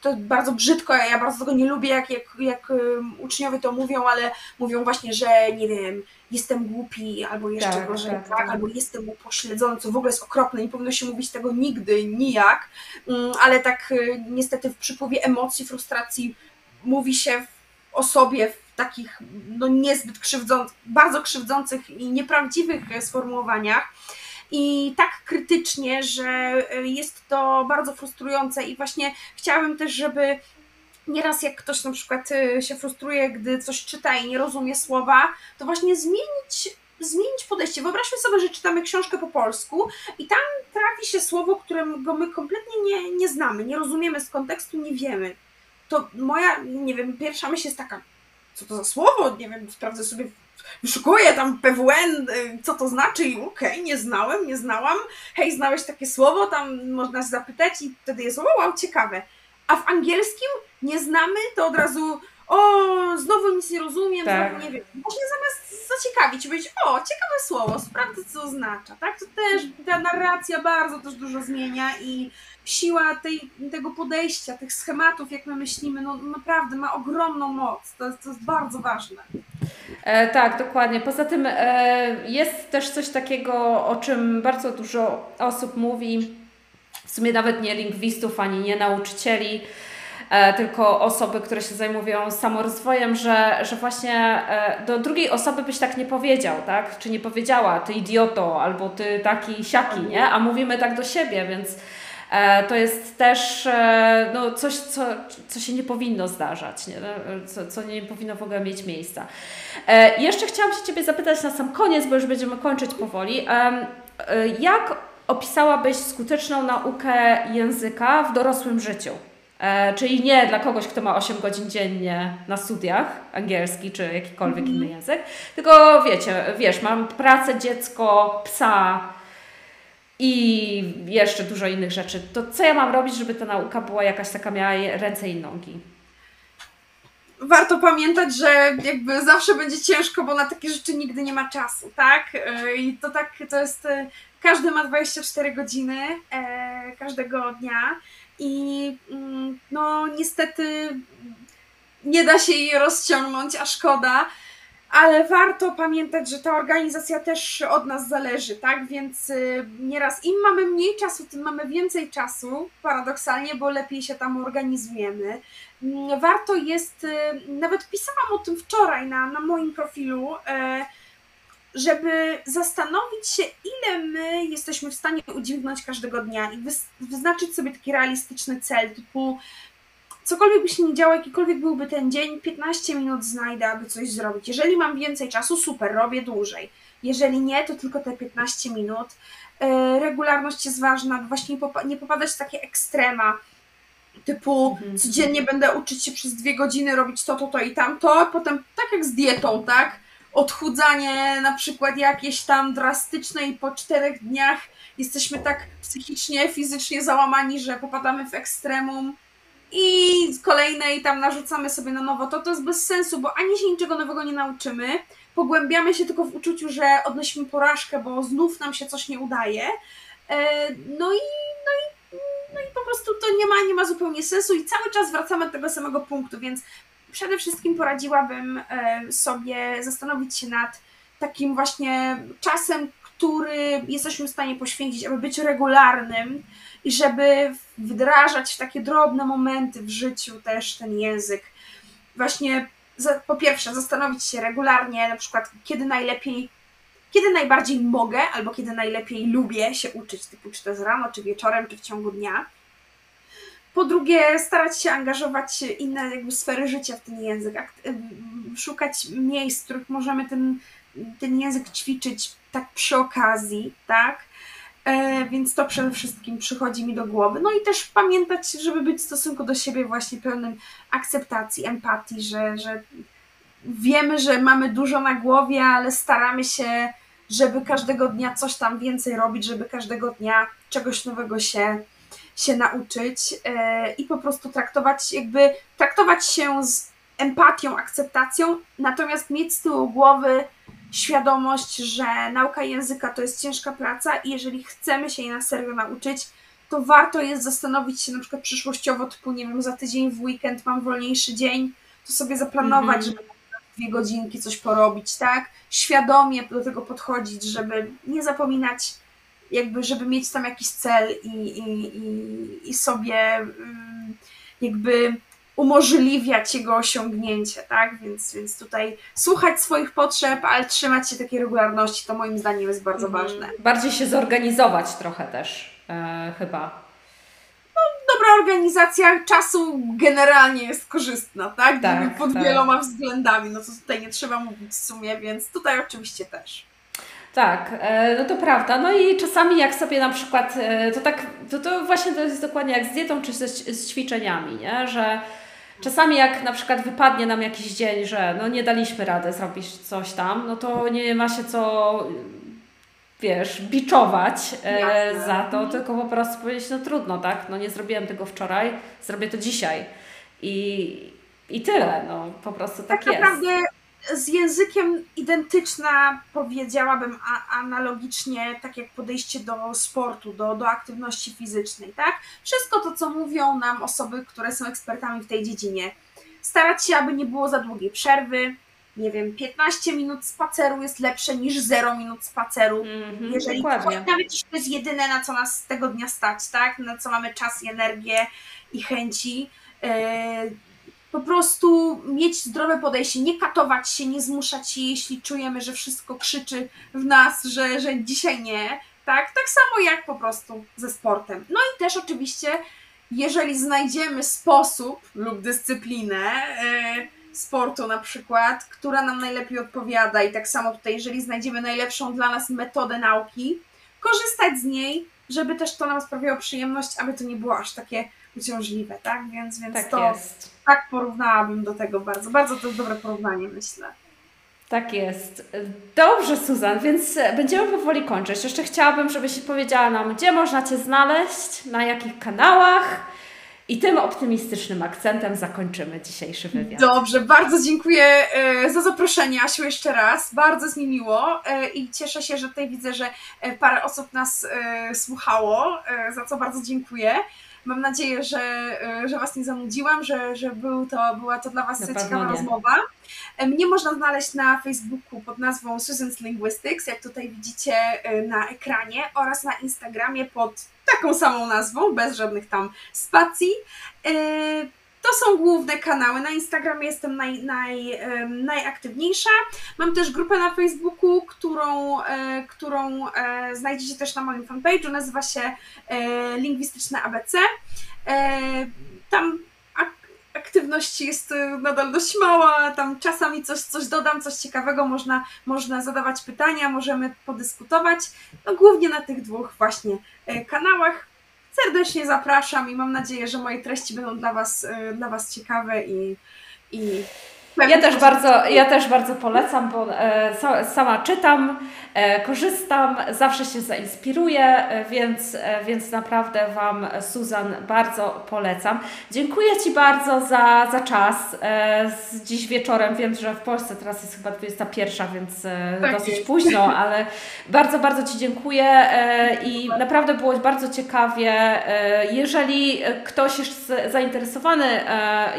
to bardzo brzydko, ja bardzo tego nie lubię, jak, jak, jak uczniowie to mówią, ale mówią właśnie, że nie wiem, jestem głupi, albo jeszcze tak, gorzej, tak, tak, tak, albo jestem upośledzony, co w ogóle jest okropne, nie powinno się mówić tego nigdy, nijak, mm, ale tak y, niestety w przypływie emocji, frustracji mówi się o sobie w takich no niezbyt krzywdzących, bardzo krzywdzących i nieprawdziwych sformułowaniach. I tak krytycznie, że y, jest to bardzo frustrujące i właśnie chciałabym też, żeby nieraz jak ktoś na przykład y, się frustruje, gdy coś czyta i nie rozumie słowa, to właśnie zmienić zmienić podejście. Wyobraźmy sobie, że czytamy książkę po polsku i tam trafi się słowo, którego my kompletnie nie, nie znamy, nie rozumiemy z kontekstu, nie wiemy. To moja, nie wiem, pierwsza myśl jest taka, co to za słowo? Nie wiem, sprawdzę sobie, wyszukuję tam PWN, y, co to znaczy i okej, okay, nie znałem, nie znałam. Hej, znałeś takie słowo, tam można zapytać i wtedy jest, wow, ciekawe. A w angielskim nie znamy, to od razu o, znowu nic nie rozumiem, tak. znowu nie wiem. Właśnie zamiast zaciekawić, powiedzieć, o, ciekawe słowo, sprawdzę, co oznacza, tak? To też ta narracja bardzo też dużo zmienia i siła tej, tego podejścia, tych schematów, jak my myślimy, no naprawdę ma ogromną moc. To jest, to jest bardzo ważne. E, tak, dokładnie. Poza tym e, jest też coś takiego, o czym bardzo dużo osób mówi, w sumie nawet nie lingwistów ani nie nauczycieli, e, tylko osoby, które się zajmują samorozwojem, że, że właśnie e, do drugiej osoby byś tak nie powiedział, tak? Czy nie powiedziała, ty idioto, albo ty taki siaki, nie? A mówimy tak do siebie, więc e, to jest też no, coś, co, co się nie powinno zdarzać, nie? Co, co nie powinno w ogóle mieć miejsca. Jeszcze chciałam się Ciebie zapytać na sam koniec, bo już będziemy kończyć powoli. Jak opisałabyś skuteczną naukę języka w dorosłym życiu? E, czyli nie dla kogoś, kto ma 8 godzin dziennie na studiach, angielski czy jakikolwiek mm. inny język, tylko wiecie, wiesz, mam pracę, dziecko, psa i jeszcze dużo innych rzeczy. To co ja mam robić, żeby ta nauka była jakaś taka, miała ręce i nogi? warto pamiętać, że jakby zawsze będzie ciężko, bo na takie rzeczy nigdy nie ma czasu, tak? E, I to tak, to jest, e, każdy ma 24 godziny e, każdego dnia i mm, no niestety nie da się jej rozciągnąć, a szkoda, ale warto pamiętać, że ta organizacja też od nas zależy, tak? Więc nieraz im mamy mniej czasu, tym mamy więcej czasu, paradoksalnie, bo lepiej się tam organizujemy. Mm, warto jest, y, nawet pisałam o tym wczoraj na, na moim profilu, e, żeby zastanowić się, ile my jesteśmy w stanie udźwignąć każdego dnia i wyznaczyć sobie taki realistyczny cel, typu cokolwiek by się nie działo, jakikolwiek byłby ten dzień, 15 minut znajdę, aby coś zrobić. Jeżeli mam więcej czasu, super, robię dłużej. Jeżeli nie, to tylko te 15 minut. E, regularność jest ważna, właśnie nie popadać w takie ekstrema, typu mhm. codziennie będę uczyć się przez dwie godziny robić to, to, to i tamto, potem tak jak z dietą, tak? Odchudzanie na przykład jakieś tam drastyczne i po czterech dniach jesteśmy tak psychicznie, fizycznie załamani, że popadamy w ekstremum i kolejnej tam narzucamy sobie na nowo, to to jest bez sensu, bo ani się niczego nowego nie nauczymy, pogłębiamy się tylko w uczuciu, że odnosimy porażkę, bo znów nam się coś nie udaje. E, no i, no i, no i po prostu to nie ma, nie ma zupełnie sensu i cały czas wracamy do tego samego punktu, więc przede wszystkim poradziłabym e, sobie zastanowić się nad takim właśnie czasem, który jesteśmy w stanie poświęcić, aby być regularnym i żeby wdrażać w takie drobne momenty w życiu też ten język. Właśnie po pierwsze zastanowić się regularnie, na przykład kiedy najlepiej, kiedy najbardziej mogę albo kiedy najlepiej lubię się uczyć, typu czy to jest rano, czy wieczorem, czy w ciągu dnia. Po drugie, starać się angażować inne jakby sfery życia w ten język, szukać miejsc, w których możemy ten, ten język ćwiczyć tak przy okazji, tak? E, więc to przede wszystkim przychodzi mi do głowy. No i też pamiętać, żeby być w stosunku do siebie właśnie pełnym akceptacji, empatii, że, że wiemy, że mamy dużo na głowie, ale staramy się, żeby każdego dnia coś tam więcej robić, żeby każdego dnia czegoś nowego się, się nauczyć e, i po prostu traktować, jakby traktować się z empatią, akceptacją, natomiast mieć z tyłu głowy świadomość, że nauka języka to jest ciężka praca i jeżeli chcemy się jej na serio nauczyć, to warto jest zastanowić się na przykład przyszłościowo, typu nie wiem, za tydzień w weekend mam wolniejszy dzień, to sobie zaplanować, mm-hmm. żeby dwie godzinki coś porobić, tak? Świadomie do tego podchodzić, żeby nie zapominać, jakby, żeby mieć tam jakiś cel i, i, i, i sobie mm, jakby umożliwiać jego osiągnięcie, tak? Więc, więc tutaj słuchać swoich potrzeb, ale trzymać się takiej regularności, to moim zdaniem jest bardzo mhm. ważne. Bardziej się zorganizować trochę też, e, chyba. No, dobra organizacja czasu generalnie jest korzystna, tak? tak pod tak. wieloma względami, no to tutaj nie trzeba mówić w sumie, więc tutaj oczywiście też. Tak, e, no to prawda. No i czasami jak sobie na przykład, e, to tak, to, to właśnie to jest dokładnie jak z dietą czy z, z ćwiczeniami, nie? że Czasami jak na przykład wypadnie nam jakiś dzień, że no nie daliśmy rady zrobić coś tam, no to nie ma się co wiesz, biczować e, za to, tylko po prostu powiedzieć, no trudno, tak, no nie zrobiłem tego wczoraj, zrobię to dzisiaj. I, i tyle, no po prostu tak, tak jest. Naprawdę z językiem identyczna, powiedziałabym a, analogicznie, tak jak podejście do sportu, do, do aktywności fizycznej, tak? Wszystko to, co mówią nam osoby, które są ekspertami w tej dziedzinie. Starać się, aby nie było za długiej przerwy. Nie wiem, 15 minut spaceru jest lepsze niż 0 minut spaceru. Mm -hmm, jeżeli dokładnie. nawet jeśli to jest jedyne, na co nas tego dnia stać, tak? Na co mamy czas i energię i chęci. Po prostu mieć zdrowe podejście, nie katować się, nie zmuszać się, jeśli czujemy, że wszystko krzyczy w nas, że, że dzisiaj nie. Tak? tak samo jak po prostu ze sportem. No i też oczywiście, jeżeli znajdziemy sposób lub dyscyplinę yy, sportu na przykład, która nam najlepiej odpowiada i tak samo tutaj, jeżeli znajdziemy najlepszą dla nas metodę nauki, korzystać z niej, żeby też to nam sprawiało przyjemność, aby to nie było aż takie uciążliwe, tak? Więc, więc tak to jest. Tak porównałabym do tego bardzo. Bardzo to jest dobre porównanie, myślę. Tak jest. Dobrze, Suzan, więc będziemy powoli kończyć. Jeszcze chciałabym, żebyś powiedziała nam, gdzie można Cię znaleźć, na jakich kanałach. I tym optymistycznym akcentem zakończymy dzisiejszy wywiad. Dobrze, bardzo dziękuję e, za zaproszenie, Asiu, jeszcze raz. Bardzo jest mi miło e, i cieszę się, że tutaj widzę, że e, parę osób nas słuchało, za co bardzo dziękuję. Mam nadzieję, że, e, że Was nie zanudziłam, że, że był to, była to dla Was na ciekawa rozmowa. E, mnie można znaleźć na Facebooku pod nazwą Susan's Linguistics, jak tutaj widzicie e, na ekranie, oraz na Instagramie pod taką samą nazwą, bez żadnych tam spacji. To są główne kanały. Na Instagramie jestem naj, naj, najaktywniejsza. Mam też grupę na Facebooku, którą, e, którą e, znajdziecie też na moim fanpage'u. Nazywa się e, Lingwistyczne ABC. Tam aktywności jest nadal dość mała, tam czasami coś, coś dodam, coś ciekawego, można, można zadawać pytania, możemy podyskutować, no głównie na tych dwóch właśnie kanałach. Serdecznie zapraszam i mam nadzieję, że moje treści będą dla Was, e, dla was ciekawe i, i Ja też bardzo, ja też bardzo polecam, bo e, sa- sama czytam, e, korzystam, zawsze się zainspiruję, e, więc, więc naprawdę Wam, Suzan, bardzo polecam. Dziękuję Ci bardzo za, za czas. Z dziś wieczorem wiem, że w Polsce teraz jest chyba 21, więc Tak dosyć jest. późno, ale bardzo, bardzo Ci dziękuję i naprawdę było bardzo ciekawie. Jeżeli ktoś jest zainteresowany,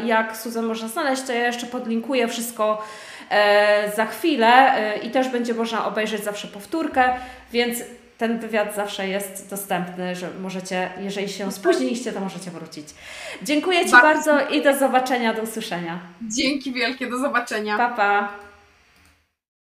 jak Suzan można znaleźć, to ja jeszcze podlinkuję wszystko e, za chwilę e, i też będzie można obejrzeć zawsze powtórkę, więc ten wywiad zawsze jest dostępny, że możecie, jeżeli się spóźniliście, to możecie wrócić. Dziękuję Ci Bardzo bardzo i do zobaczenia, do usłyszenia. Dzięki wielkie, do zobaczenia. Pa, pa.